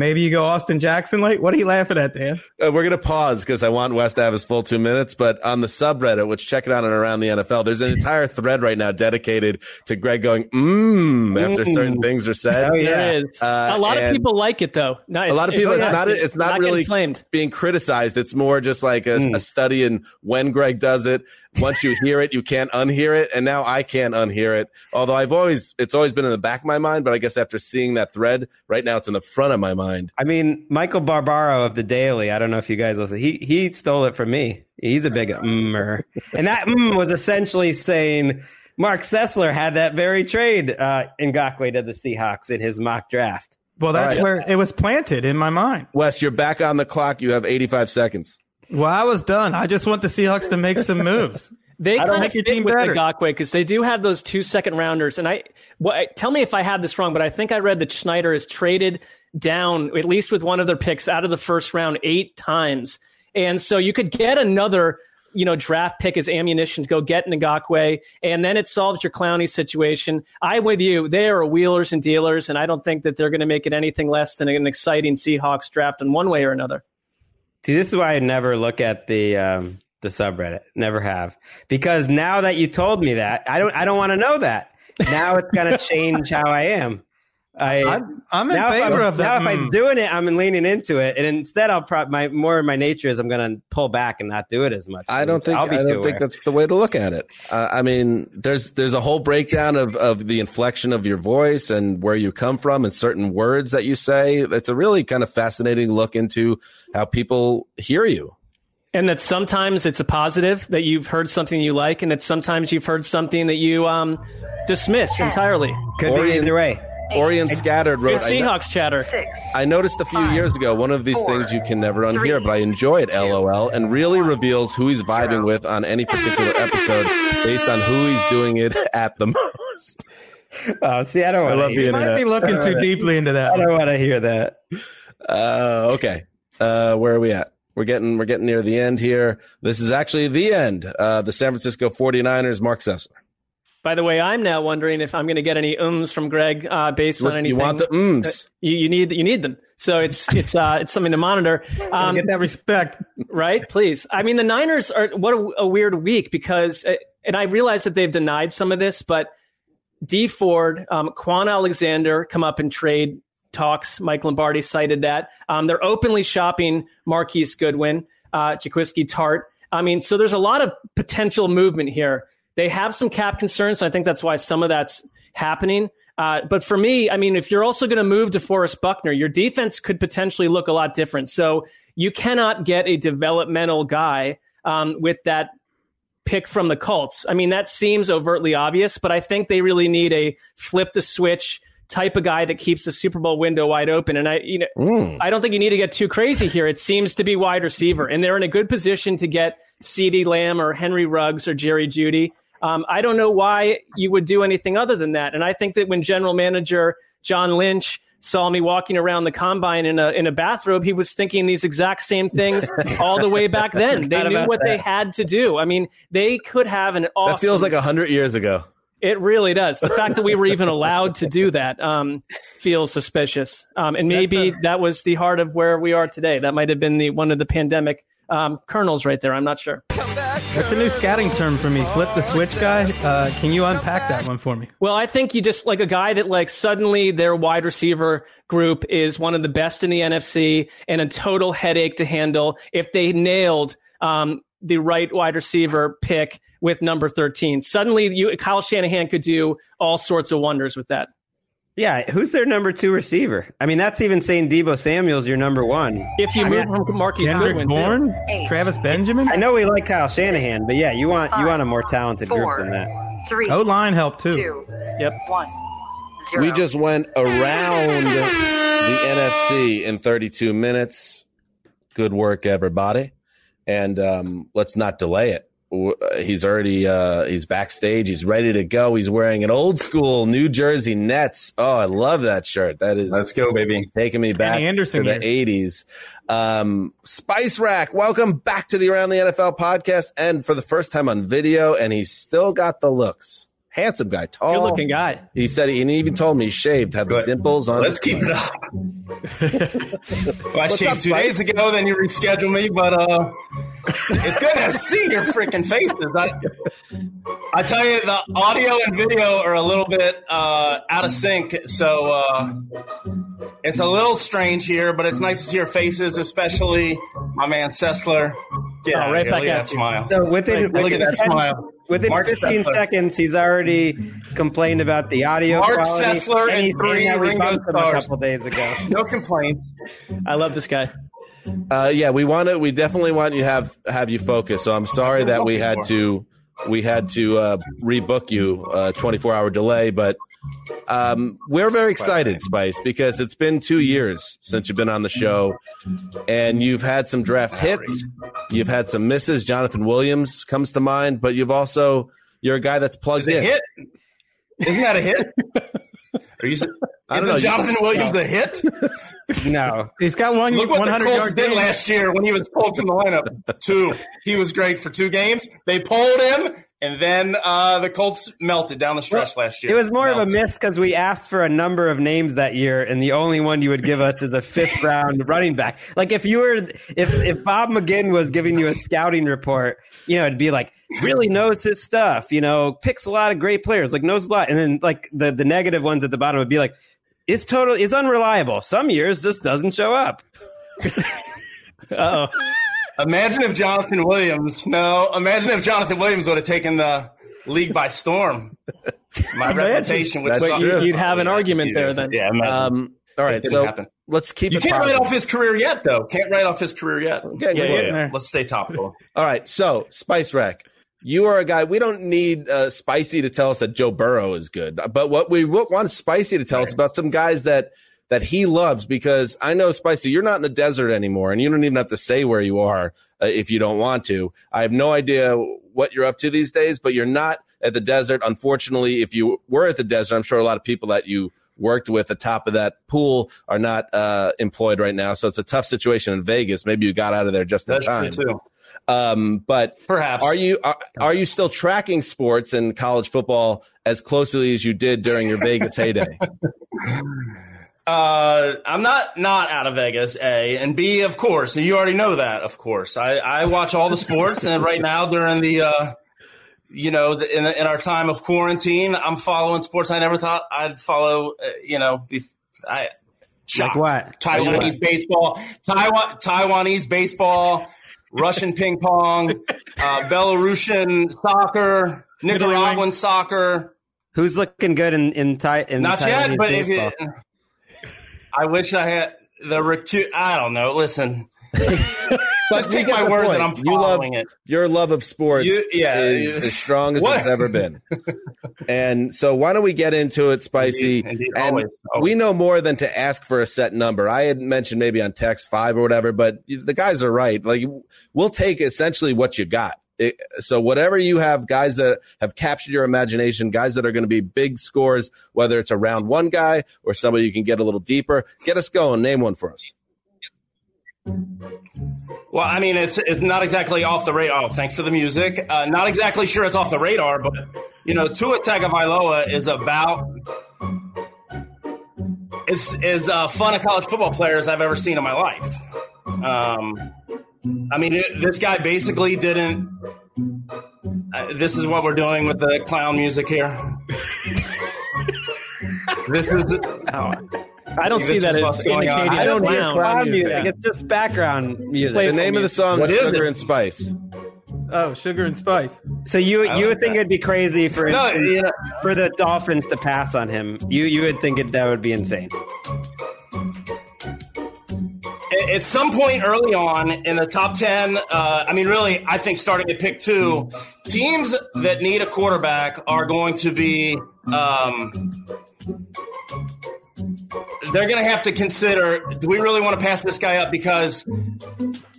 maybe you go Austin Jackson late. What are you laughing at, Dan? Uh, we're going to pause because I want West to have his full two minutes. But on the subreddit, which check it out and around the NFL, there's an entire thread right now dedicated to Gregg going, mmm, after Mm. certain things are said. Oh, yeah. There is. Uh, a lot of people like it though. No, a lot of people, it's not, it's not, getting really being criticized. It's more just like a, Mm. a study in when Gregg does it. Once you hear it, you can't unhear it. And now I can't unhear it. Although I've always, it's always been in the back of my mind. But I guess after seeing that thread, right now it's in the front of my mind. I mean, Michael Barbaro of the Daily. I don't know if you guys listen. He he stole it from me. He's a big mmer, and that mm was essentially saying Marc Sessler had that very trade uh, in Ngakoue to the Seahawks in his mock draft. Well, that's right. where it was planted in my mind. Wes, you're back on the clock. You have 85 seconds. Well, I was done. I just want the Seahawks to make some moves. They don't kind of make your fit team with better. Ngakoue because they do have those two second rounders. And I, what, tell me if I had this wrong, but I think I read that Schneider is traded down at least with one of their picks out of the first round eight times. And so you could get another, you know, draft pick as ammunition to go get Ngakoue, and then it solves your Clowney situation. I'm with you. They are wheelers and dealers, and I don't think that they're going to make it anything less than an exciting Seahawks draft in one way or another. See, this is why I never look at the um, the subreddit. Never have because now that you told me that, I don't I don't want to know that. Now it's gonna change how I am. I I'm, I'm in now favor I'm, of that. now if Mm. I'm doing it, I'm leaning into it, and instead I'll pro- my more of my nature is I'm going to pull back and not do it as much. I don't think I'll be I don't think aware. that's the way to look at it. Uh, I mean, there's there's a whole breakdown of of the inflection of your voice and where you come from and certain words that you say. It's a really kind of fascinating look into how people hear you. And that sometimes it's a positive that you've heard something you like, and that sometimes you've heard something that you um, dismiss entirely. Could Or be in- either way. Orion Scattered Good wrote. I, Seahawks chatter. I noticed a few years ago one of these things you can never unhear, but I enjoy it. LOL, and really reveals who he's vibing with on any particular episode based on who he's doing it at the most. Oh, see, I don't want love to being hear. in might be looking too deeply into that. I don't want to hear that. Uh, okay. Uh, where are we at? We're getting we're getting near the end here. This is actually the end. Uh, the San Francisco 49ers, Marc Sessler. By the way, I'm now wondering if I'm going to get any ums from Gregg uh, based on anything. You want the ums? you, you need you need them. So it's it's uh, it's something to monitor. Um, Get that respect. right? Please. I mean, the Niners are what a, a weird week because, uh, and I realize that they've denied some of this, but Dee Ford, um, Kwon Alexander come up in trade talks. Mike Lombardi cited that. Um, they're openly shopping Marquise Goodwin, uh, Jaquiski Tartt. I mean, so there's a lot of potential movement here. They have some cap concerns, so I think that's why some of that's happening. Uh, but for me, I mean, if you're also going to move to DeForest Buckner, your defense could potentially look a lot different. So you cannot get a developmental guy um, with that pick from the Colts. I mean, that seems overtly obvious, but I think they really need a flip the switch type of guy that keeps the Super Bowl window wide open. And I, you know, Mm. I don't think you need to get too crazy here. It seems to be wide receiver, and they're in a good position to get CeeDee Lamb or Henry Ruggs or Jerry Jeudy. Um, I don't know why you would do anything other than that. And I think that when General Manager John Lynch saw me walking around the combine in a in a bathrobe, he was thinking these exact same things all the way back then. They knew what they had to do. I mean, they could have an awesome. That feels like a hundred years ago. It really does. The fact that we were even allowed to do that um, feels suspicious. Um, and maybe that was the heart of where we are today. That might have been the one of the pandemic um, kernels right there. I'm not sure. Come. That's a new scouting term for me. Flip the switch guy. Uh, can you unpack that one for me? Well, I think you just like a guy that like suddenly their wide receiver group is one of the best in the NFC and a total headache to handle if they nailed um, the right wide receiver pick with number 13. Suddenly you Kyle Shanahan could do all sorts of wonders with that. Yeah, who's their number two receiver? I mean, that's even saying Deebo Samuel's your number one. If you move from Marquise Kendrick Goodwin. Bourne, Eight. Travis Benjamin. I know we like Kyle Shanahan, but yeah, you want you want a more talented group Four, than that. three, O line help too. two, Yep. one, zero. We just went around the NFC in 32 minutes. Good work, everybody. And um, let's not delay it. W- uh, He's already uh, he's backstage. He's ready to go. He's wearing an old school New Jersey Nets. Oh, I love that shirt. That is Let's go, baby. taking me back Anderson to the 80s. Um, Spice Rack, welcome back to the Around the NFL podcast. And for the first time on video, and he's still got the looks. Handsome guy, tall. Good looking guy. He said he, and he even told me he shaved, have the dimples on. Let's his keep it up. well, I What's shaved up, two Spike? days ago, then you reschedule me, but uh, it's good to see your freaking faces. I, I tell you, the audio and video are a little bit uh, out of sync, so uh, it's a little strange here, but it's nice to see your faces, especially my man Sessler. Get Oh, out right back Look at at that you. smile. So within, Look at within that 10 smile. Within Marc 15 Sessler. seconds, he's already complained about the audio Marc quality. Sessler and and he's three saying how we Ringo bumped him a couple days ago. No complaints. I love this guy. Uh, yeah, we want to. We definitely want you have have you focus. So I'm sorry that we had to we had to uh, rebook you uh, 24 hour delay, but um, we're very excited, Spice, because it's been two years since you've been on the show, and you've had some draft hits, you've had some misses. Jonathan Williams comes to mind, but you've also you're a guy that's plugged Is it in. hit? Isn't that a hit? Are you? I don't Isn't know. Jonathan Williams a hit? No. He's got one Look what the 100 Colts yard did game. last year when he was pulled from the lineup. Two. He was great for two games. They pulled him, and then uh, the Colts melted down the stretch last year. It was more of a miss because we asked for a number of names that year, and the only one you would give us is a fifth round running back. Like if you were, if if Bob McGinn was giving you a scouting report, you know, it'd be like really knows his stuff. You know, picks a lot of great players, like knows a lot, and then like the the negative ones at the bottom would be like, it's total, is unreliable. Some years just doesn't show up. Uh oh. Imagine if Jonathan Williams. No, imagine if Jonathan Williams would have taken the league by storm. My reputation would. That's suck. true. You'd have an argument there then. Yeah. imagine. Um, all right, so happen. let's keep you it. can't write off his career yet, though. Can't write off his career yet. Getting yeah, yeah, yeah. Let's stay topical. All right, so Spice Rack, you are a guy. We don't need uh, Spicy to tell us that Joe Burrow is good, but what we want Spicy to tell us about some guys that that he loves because I know Spicy, you're not in the desert anymore, and you don't even have to say where you are uh, if you don't want to. I have no idea what you're up to these days, but you're not at the desert. Unfortunately, if you were at the desert, I'm sure a lot of people that you worked with atop of that pool are not uh, employed right now. So it's a tough situation in Vegas. Maybe you got out of there just in That's time. true too. Um, but Perhaps. are you are, are you still tracking sports and college football as closely as you did during your Vegas heyday? Uh, I'm not not out of Vegas. A and B, of course. And you already know that. Of course, I, I watch all the sports, and right now during the, uh, you know, the, in, in our time of quarantine, I'm following sports I never thought I'd follow. Uh, you know, bef- I shocked. what? Taiwanese baseball, Taiwan Taiwanese baseball, Russian ping pong, uh, Belarusian soccer, Nicaraguan soccer. Who's looking good in in, Thai, in Not yet, but if baseball? I wish I had the recu- I don't know. Listen, But just take my word point. that I'm You love following it. your love of sports You- yeah, is you- as strong as What? it's ever been. and so why don't we get into it, Spicy? Indeed, indeed, and always, always. we know more than to ask for a set number. I had mentioned maybe on text five or whatever, but the guys are right. Like we'll take essentially what you got. It- so whatever you have, guys that have captured your imagination, guys that are going to be big scores, whether it's a round one guy or somebody you can get a little deeper, get us going. Name one for us. Well, I mean, it's it's not exactly off the radar. Oh, thanks for the music. Uh, not exactly sure it's off the radar, but you know, Tua Tagovailoa is about is is uh, fun of college football players I've ever seen in my life. Um, I mean, it, this guy basically didn't uh, this is what we're doing with the clown music here. this is Oh, I don't see that is as what's going on. indicating I I don't a need clown. clown music. Yeah. It's just background music. Play- The name of the song What is is Sugar it? and Spice. Oh, sugar and spice. So you I you would think that. it'd be crazy for no, instance, you know, for the Dolphins to pass on him. You you would think it, that would be insane. At some point early on in the top 10 uh, i mean really i think starting at pick two teams that need a quarterback are going to be um, they're going to have to consider do we really want to pass this guy up? Because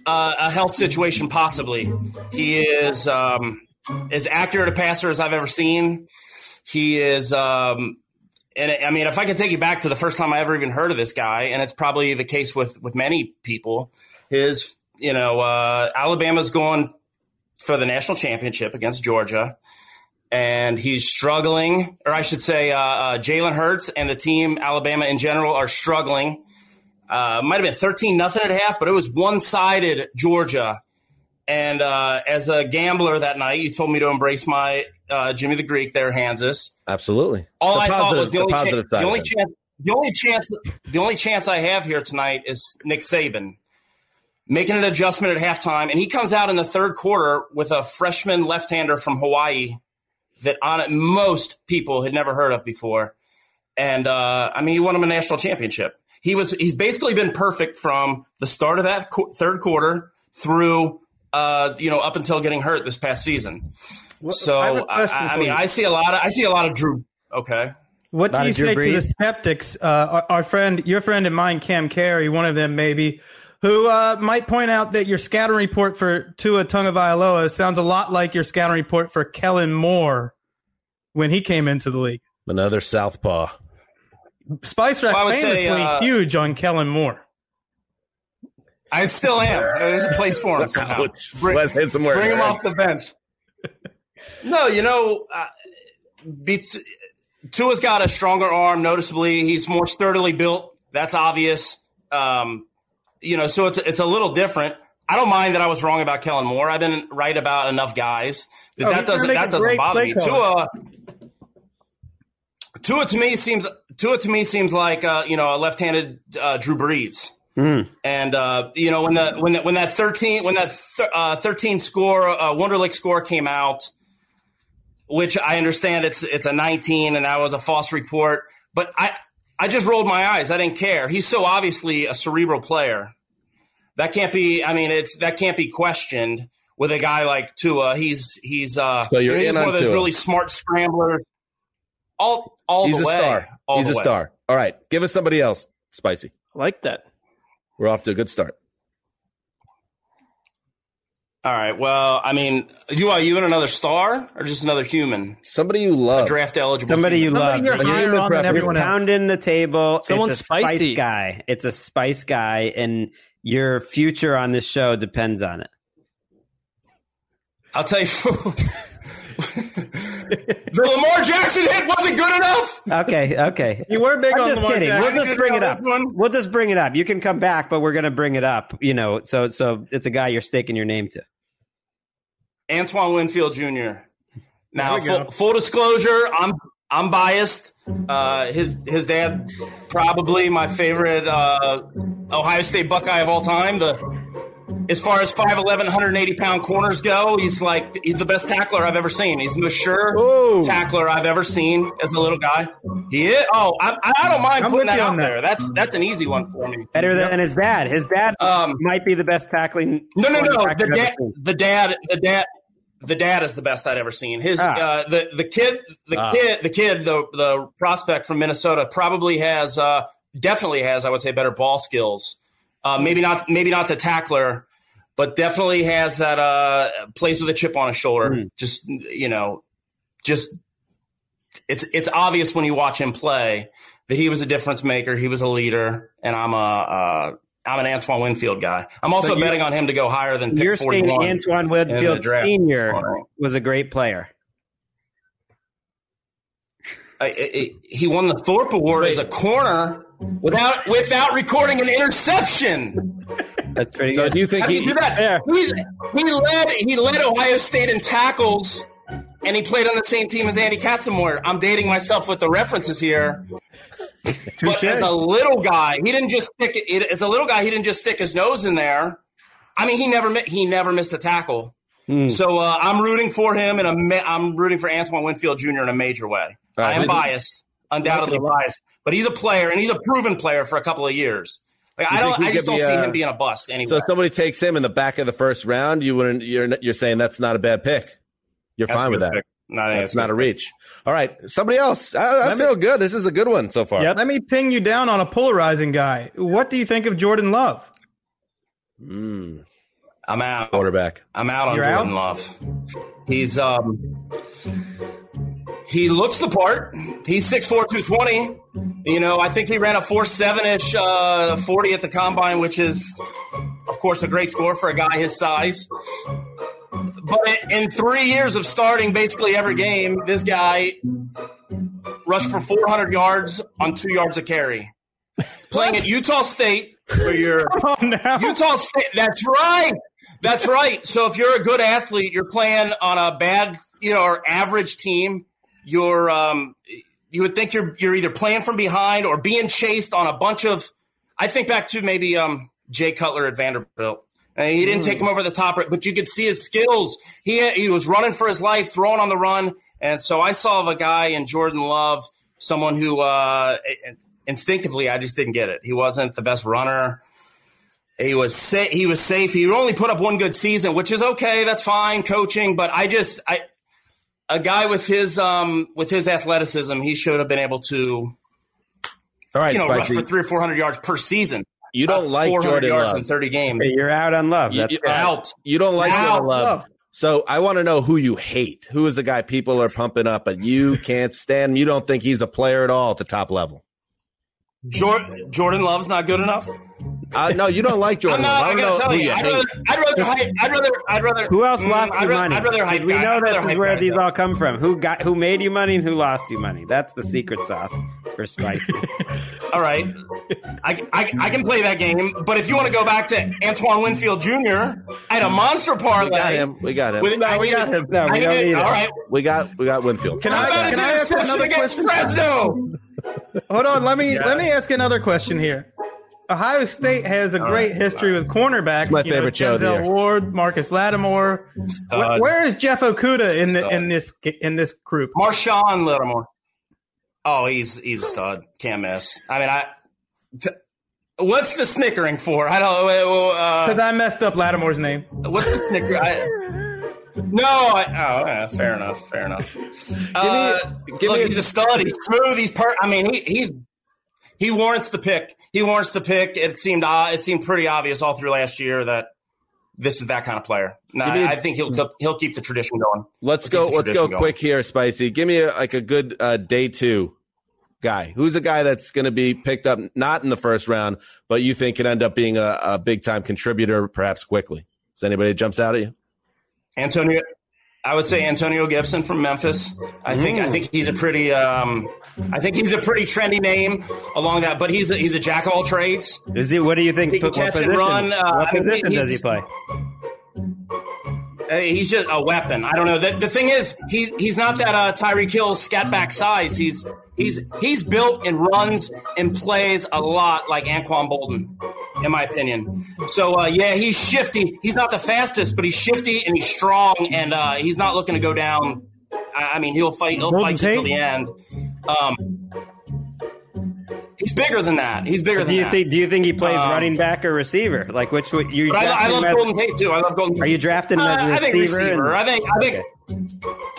uh, a health situation possibly. He is um, as accurate a passer as i've ever seen. He is um, and I mean, if I can take you back to the first time I ever even heard of this guy, and it's probably the case with with many people, his you know uh, Alabama's going for the national championship against Georgia, and he's struggling, or I should say, uh, uh, Jalen Hurts and the team Alabama in general are struggling. Uh, might have been thirteen nothing at half, but it was one sided Georgia. And uh, as a gambler that night, you told me to embrace my uh, Jimmy the Greek there, Hanzus Absolutely. all The I thought was the, the only, positive chance, side the only chance the only chance the only chance I have here tonight is Nick Saban making an adjustment at halftime, and he comes out in the third quarter with a freshman left-hander from Hawaii that on most people had never heard of before, and uh, I mean he won him a national championship. He was he's basically been perfect from the start of that qu- third quarter through uh, you know up until getting hurt this past season. So I have a I, question I mean you. I see a lot of I see a lot of Drew. Okay. What do you of Drew say to the Brees. skeptics? Uh, our, our friend, your friend and mine, Cam Carey, one of them maybe, who uh, might point out that your scouting report for Tua Tagovailoa sounds a lot like your scouting report for Kellen Moore when he came into the league. Another Southpaw. Spice Rack Well, I would say, uh, huge on Kellen Moore. I still am. There's a place for him somehow. Bring, Let's hit some words. bring him man. off the bench. No, you know, uh, beats, Tua's got a stronger arm. Noticeably, he's more sturdily built. That's obvious. Um, you know, so it's it's a little different. I don't mind that I was wrong about Kellen Moore. I've been right about enough guys that Oh, that doesn't that doesn't bother me. caller. Tua, Tua to me seems Tua to me seems like uh, you know a left-handed uh, Drew Brees. And uh, you know when the when that when that thirteen when that th- uh, thirteen score uh, Wonderlic score came out, which I understand it's it's a nineteen and that was a false report, but I I just rolled my eyes. I didn't care. He's so obviously a cerebral player. That can't be. I mean, it's that can't be questioned with a guy like Tua. He's he's uh So you're he's in one on of those Tua. really smart scramblers. All all He's the a way. star. All He's a way. star. All right. Give us somebody else. Spicy. like that. We're off to a good start. All right. Well, I mean, you are you in another star or just another human? Somebody you love. Draft eligible. Somebody you human. love. Somebody you're But you higher on than him. everyone else. Pounding the table. Someone it's a spicy. spice guy. It's a spice guy, and your future on this show depends on it. I'll tell you. the Lamar Jackson hit wasn't good enough. Okay, okay. You were big I'm on just Lamar kidding. Jackson. We'll just bring it up. We'll just bring it up. You can come back, but we're gonna bring it up. You know, so so it's a guy you're staking your name to. Antoine Winfield Jr. Now, There we go. full, full disclosure, I'm I'm biased. Uh, his his dad, probably my favorite uh, Ohio State Buckeye of all time. The as far as 5'11", 180 pound corners go, he's like he's the best tackler I've ever seen. He's the most sure Whoa. tackler I've ever seen as a little guy. He is. Oh, I, I don't mind I'm putting that out on that. there. That's that's an easy one for me. Better than his dad. His dad Um, might be the best tackling. No, no, no. The I've dad, the dad, the dad, the dad is the best I'd ever seen. His Ah. uh, the the kid, the Ah. kid, the kid, the the prospect from Minnesota probably has uh, definitely has I would say better ball skills. Uh, maybe not maybe not the tackler, but definitely has that uh, plays with a chip on his shoulder. Hmm. Just you know, just it's it's obvious when you watch him play that he was a difference maker. He was a leader, and I'm a uh, I'm an Antoine Winfield guy. I'm also So betting on him to go higher than pick You're saying Antoine Winfield. Senior right. was a great player. I- I- I- he won the Thorpe Award as a corner without without recording an interception. That's pretty So good. do you think How do you he? do that? He, he led he led Ohio State in tackles and he played on the same team as Andy Katzenmoyer. I'm dating myself with the references here. But as a little guy, he didn't just stick it. As a little guy, he didn't just stick his nose in there. I mean, he never he never missed a tackle. So uh, I'm rooting for him, and I'm, I'm rooting for Antoine Winfield Jr. in a major way. All right, I am biased, undoubtedly biased, but he's a player, and he's a proven player for a couple of years. Like, I don't, I just don't be, see him being a bust anyway. So if somebody takes him in the back of the first round, you wouldn't. You're you're saying that's not a bad pick. You're That's fine with that. pick. No, I That's it's not a reach. All right, somebody else. I, I Let me- feel good. This is a good one so far. Yep. Let me ping you down on a polarizing guy. What do you think of Jordan Love? Mm, I'm out. quarterback. I'm out on You're Jordan out? Love. He's um he looks the part. He's 6'4", 220. You know, I think he ran a four seven ish uh, forty at the combine, which is, of course, a great score for a guy his size. But in three years of starting basically every game, this guy rushed for 400 yards on two yards of carry. Playing at Utah State, where you're Oh no! Utah State. That's right. That's right. So if you're a good athlete, you're playing on a bad, you know, or average team. You're, um, you would think you're you're either playing from behind or being chased on a bunch of. I think back to maybe um, Jay Cutler at Vanderbilt. And he didn't take him over the top, but you could see his skills. He he was running for his life, throwing on the run, and so I saw a guy in Jordan Love, someone who uh, instinctively I just didn't get it. He wasn't the best runner. He was sa- he was safe. He only put up one good season, which is okay. That's fine, coaching. But I just I a guy with his um with his athleticism, he should have been able to All right, you know rush for three or four hundred yards per season. You don't Not like 400 Jordan yards Love. in thirty games. Hey, you're out on love. You- That's you- good. Out. You don't like Out. Jordan Love. Love. So I want to know who you hate. Who is the guy people are pumping up, but you can't stand? You don't think he's a player at all at the top level. Jor- Jordan Love's not good enough. Uh, no, you don't like I'm Jordan not. Love. I I don't gotta know tell who you, you I'd rather, I'd rather, hype, I'd rather, I'd rather. Who else mm, lost I'd you money? I'd rather hype. we guys. know I'd this is where guys these up. all come from. Who got who made you money and who lost you money? That's the secret sauce for spicy. All right, I, I, I can play that game, but if you want to go back to Antoine Winfield Jr., I had a monster parlay. We got him. We got him. With, I we got him. No, we I don't need it. All right. we got we got Winfield. Can How I- about can I ask another against question? Fresno? Hold on. Let me let me ask another question here. Ohio State has a great history with cornerbacks. my you know, favorite show of the Denzel year. Ward, Marcus Lattimore. Uh, where, where is Jeff Okudah in the, in this in this group? Marshon Lattimore. Oh, he's he's a stud. Can't miss. I mean, I. T- what's the snickering for? I don't. Uh, uh, uh Because I messed up Lattimore's name. What's the snicker? I, no, I, oh, yeah, fair enough, fair enough. Uh, give look, me a- he's a stud. He's smooth. He's per. I mean, he he he warrants the pick. He warrants the pick. It seemed uh, it seemed pretty obvious all through last year that this is that kind of player. No, Give me think he'll he'll keep the tradition going. Let's We'll go. Let's go going. quick here, Spicy. Give me a, like a good uh, day two guy. Who's a guy that's going to be picked up not in the first round, but you think could end up being a, a big time contributor, perhaps quickly? Is anybody that jumps out at you? Antonio, I would say Antonio Gibson from Memphis. I think I think he's a pretty um, I think he's a pretty trendy name along that. But he's a, he's a jack of all trades. Is he? What do you think? He can what catch and run, uh, what I mean, position does he play? Uh, he's just a weapon. I don't know. The, the thing is, he he's not that uh, Tyreek Hill scat back size. He's he's he's built and runs and plays a lot like Anquan Boldin, in my opinion. So uh, yeah, he's shifty. He's not the fastest, but he's shifty and he's strong, and uh, he's not looking to go down. I, I mean, he'll fight. He'll Golden fight till the end. Um, he's bigger than that. He's bigger Do than you that. think? Do you think he plays Um, running back or receiver? Like which? would- You I, I love as- Golden Tate too. I love Golden. Are you drafting him as a Uh, I think receiver? receiver. and- I think. I think.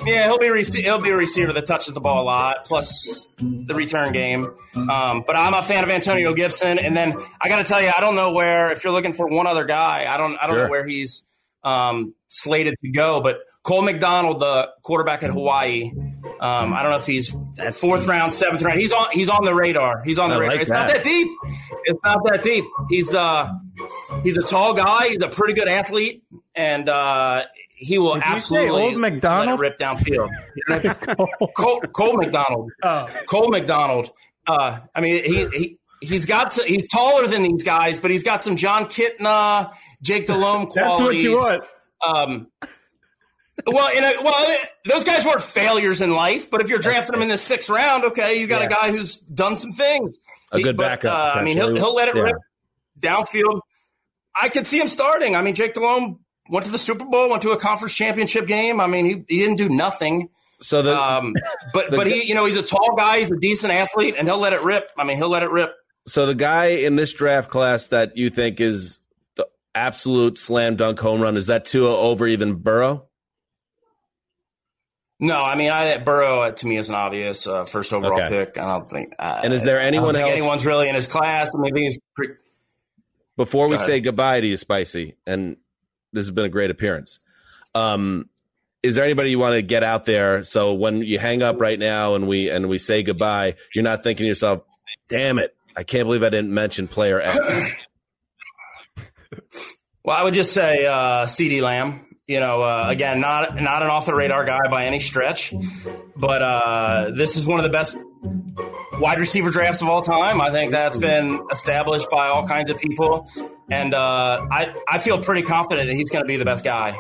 Yeah, he'll be rec- he'll be a receiver that touches the ball a lot, plus the return game. Um, but I'm a fan of Antonio Gibson, and then I got to tell you, I don't know where. If you're looking for one other guy, I don't I don't Sure. know where he's um, slated to go. But Cole McDonald, the quarterback at Hawaii, um, I don't know if he's at fourth round, seventh round. He's on he's on the radar. He's on the I radar. like it's not that. that deep. It's not that deep. He's uh he's a tall guy. He's a pretty good athlete, and uh, he will Did absolutely old McDonald? let it rip downfield. Cole, Cole McDonald. Oh. Cole McDonald. Uh, I mean, he he he's got to, he's taller than these guys, but he's got some Jon Kitna, Jake Delhomme qualities. That's what you want. Um, well, in a, well, those guys weren't failures in life, but if you're drafting them in the sixth round, okay, you got Yeah. a guy who's done some things. A good But, backup, Uh, I mean, he'll, he'll let it Yeah. rip downfield. I could see him starting. I mean, Jake Delhomme went to the Super Bowl, went to a conference championship game. I mean, he, he didn't do nothing. So the Um, but the but he, you know, he's a tall guy. He's a decent athlete, and he'll let it rip. I mean, he'll let it rip. so the guy in this draft class that you think is the absolute slam dunk home run is that Tua over even Burrow? No, I mean, I, Burrow uh, to me is an obvious uh, first overall Okay. pick. I don't think. Uh, And is there I don't anyone think else anyone's really in his class? I mean, he's pretty, before we ahead. say goodbye to you, Spicy? And this has been a great appearance. Um, is there anybody you want to get out there so when you hang up right now and we and we say goodbye, you're not thinking to yourself, "Damn it, I can't believe I didn't mention player X." Well, I would just say uh, CeeDee Lamb. You know, uh, again, not not an off the radar guy by any stretch, but uh, this is one of the best wide receiver drafts of all time. I think that's been established by all kinds of people, and uh, I I feel pretty confident that he's going to be the best guy.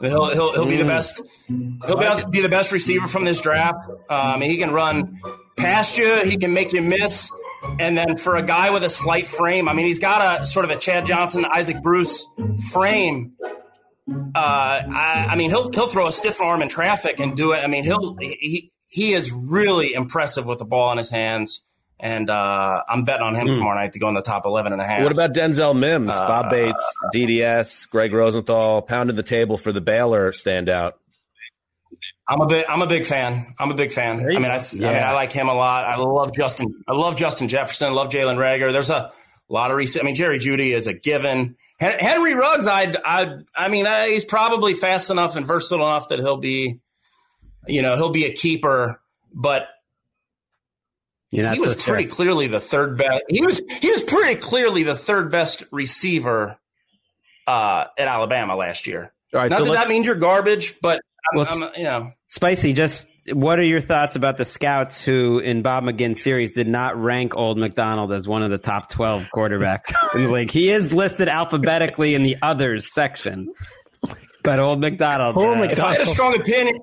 He'll he'll, he'll be the best. He'll be, be the best receiver from this draft. Um, he can run past you. He can make you miss. And then for a guy with a slight frame, I mean, he's got a sort of a Chad Johnson, Isaac Bruce frame. Uh, I, I mean, he'll he'll throw a stiff arm in traffic and do it. I mean, he'll he he is really impressive with the ball in his hands. And uh, I'm betting on him tomorrow night to go in the top 11 and a half. What about Denzel Mims, Uh, Bob Bates, DDS, Gregg Rosenthal, pounding the table for the Baylor standout? I'm a big I'm a big fan. I'm a big fan. I mean, I, I mean, I like him a lot. I love Justin. I love Justin Jefferson. I Love Jalen Reagor. There's a lot of recent. I mean, Jerry Jeudy is a given. Henry Ruggs, I I I mean, uh, he's probably fast enough and versatile enough that he'll be, you know, he'll be a keeper. But You're he was so sure. pretty clearly the third best. He was he was pretty clearly the third best receiver uh, at Alabama last year. All right, Not so that that means you're garbage, but I'm, Well, I'm, you know. Spicy, just what are your thoughts about the scouts who, in Bob McGinn's series, did not rank Old McDonald as one of the top 12 quarterbacks in the league? He is listed alphabetically in the others section, but Old McDonald. Oh uh, my if I had a strong opinion,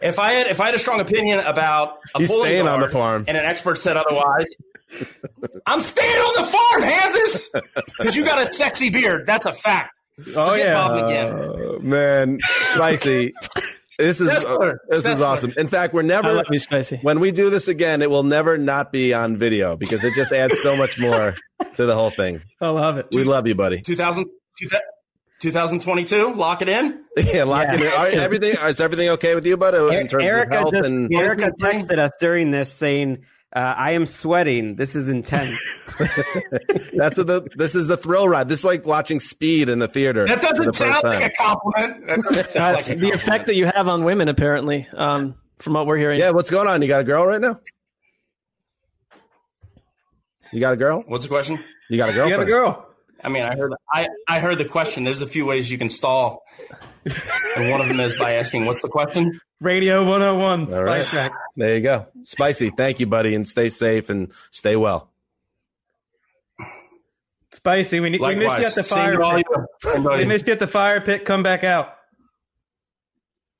if I had if I had a strong opinion about a He's pulling staying on the farm. and an expert said otherwise, I'm staying on the farm, Hanzus, because you got a sexy beard. That's a fact. Oh Forget yeah. Bob McGinn. Uh, man, Spicy. This is Sessler. this is awesome. In fact, we're never love you, spicy. when we do this again, it will never not be on video because it just adds so much more to the whole thing. I love it. We love you, buddy. 2000, 2022, lock it in. Yeah, lock it in. Are, everything is everything okay with you, bud? In terms of Erica health just and Erica texted us during this saying, uh, "I am sweating. This is intense." that's a, the this is a thrill ride. This is like watching Speed in the theater. That the doesn't first sound time. like a compliment. That That's like a the compliment. effect that you have on women, apparently, um, from what we're hearing. Yeah, what's going on? You got a girl right now? You got a girl? What's the question? You got a girl? You got a girl. I mean, I heard I, I heard the question. There's a few ways you can stall, and one of them is by asking, "What's the question?" Radio 101. All right. Spice Rack. There you go. Spicy. Thank you, buddy, and stay safe and stay well. Spicy. We, need, we missed you at the fire pit. you. We missed you at the fire pit. Come back out.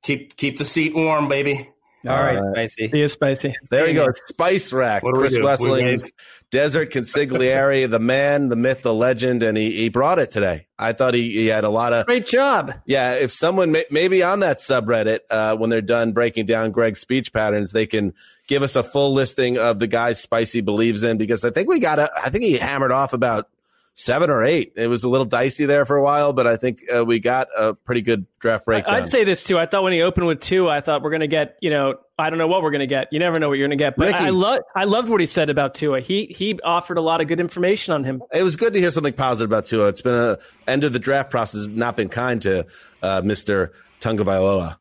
Keep keep the seat warm, baby. All right. Spicy. He is spicy. There you go. Spice Rack. What do we Chris do? Wesseling's wave? Desert Consigliere, the man, the myth, the legend, and he, he brought it today. I thought he, he had a lot of Great job. Yeah, if someone may, maybe on that subreddit, uh, when they're done breaking down Greg's speech patterns, they can give us a full listing of the guys Spicy believes in because I think we got a, I think he hammered off about seven or eight. It was a little dicey there for a while, but I think uh, we got a pretty good draft break. I'd say this too. I thought when he opened with two, I thought we're going to get, you know, I don't know what we're going to get. You never know what you're going to get. But Ricky. I love, I loved what he said about Tua. He he offered a lot of good information on him. it was good to hear something positive about Tua. It's been a end of the draft process, not been kind to uh, Mr. Tagovailoa.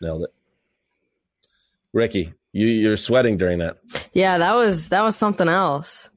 Nailed it. Ricky, you, you're sweating during that. Yeah, that was that was something else.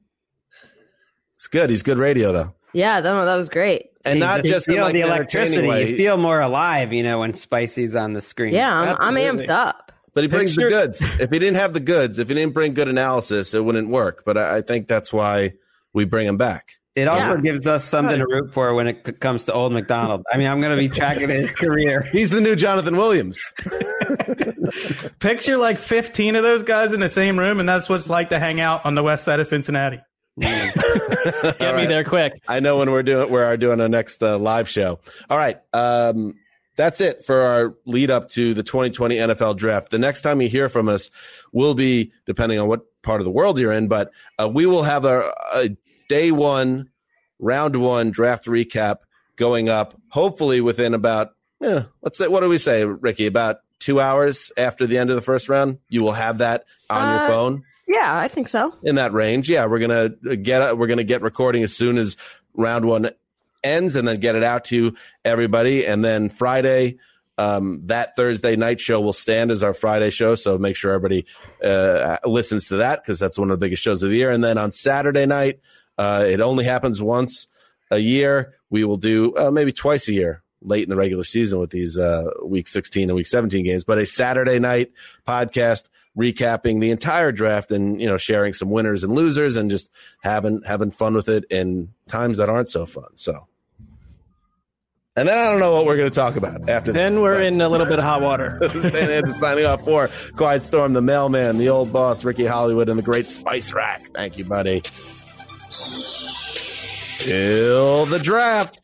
It's good. He's good radio though. Yeah, that, that was great. And not You just in, feel like the electricity. way. You feel more alive, you know, when Spicy's on the screen. Yeah, I'm, I'm amped up. But he brings the goods. If he didn't have the goods, if he didn't bring good analysis, it wouldn't work. But I, I think that's why we bring him back. It also Yeah. gives us something to root for when it c- comes to Old McDonald. I mean, I'm going to be tracking his career. He's the new Jonathan Williams. Picture like 15 of those guys in the same room, and that's what it's like to hang out on the west side of Cincinnati. Get me there quick. I know when we're doing we are doing our next uh, live show. All right, um, that's it for our lead up to the 2020 NFL Draft. The next time you hear from us will be depending on what part of the world you're in, but uh, we will have a, a day one, round one draft recap going up. Hopefully within about eh, let's say what do we say, Ricky? About two hours after the end of the first round, you will have that on your Uh, phone Yeah, I think so. in that range. Yeah, we're gonna get we're gonna get recording as soon as round one ends, and then get it out to everybody. And then Friday, um, that Thursday night show will stand as our Friday show. So make sure everybody uh, listens to that because that's one of the biggest shows of the year. And then on Saturday night, uh, it only happens once a year. We will do uh, maybe twice a year. Late in the regular season with these uh, week 16 and week 17 games, but a Saturday night podcast recapping the entire draft and you know sharing some winners and losers and just having having fun with it in times that aren't so fun. So, and then I don't know what we're going to talk about after. Then this, we're but- in a little bit of hot water. and it's signing off for Quiet Storm, the mailman, the old boss, Ricky Hollywood, and the great Spice Rack. Thank you, buddy. Till the draft.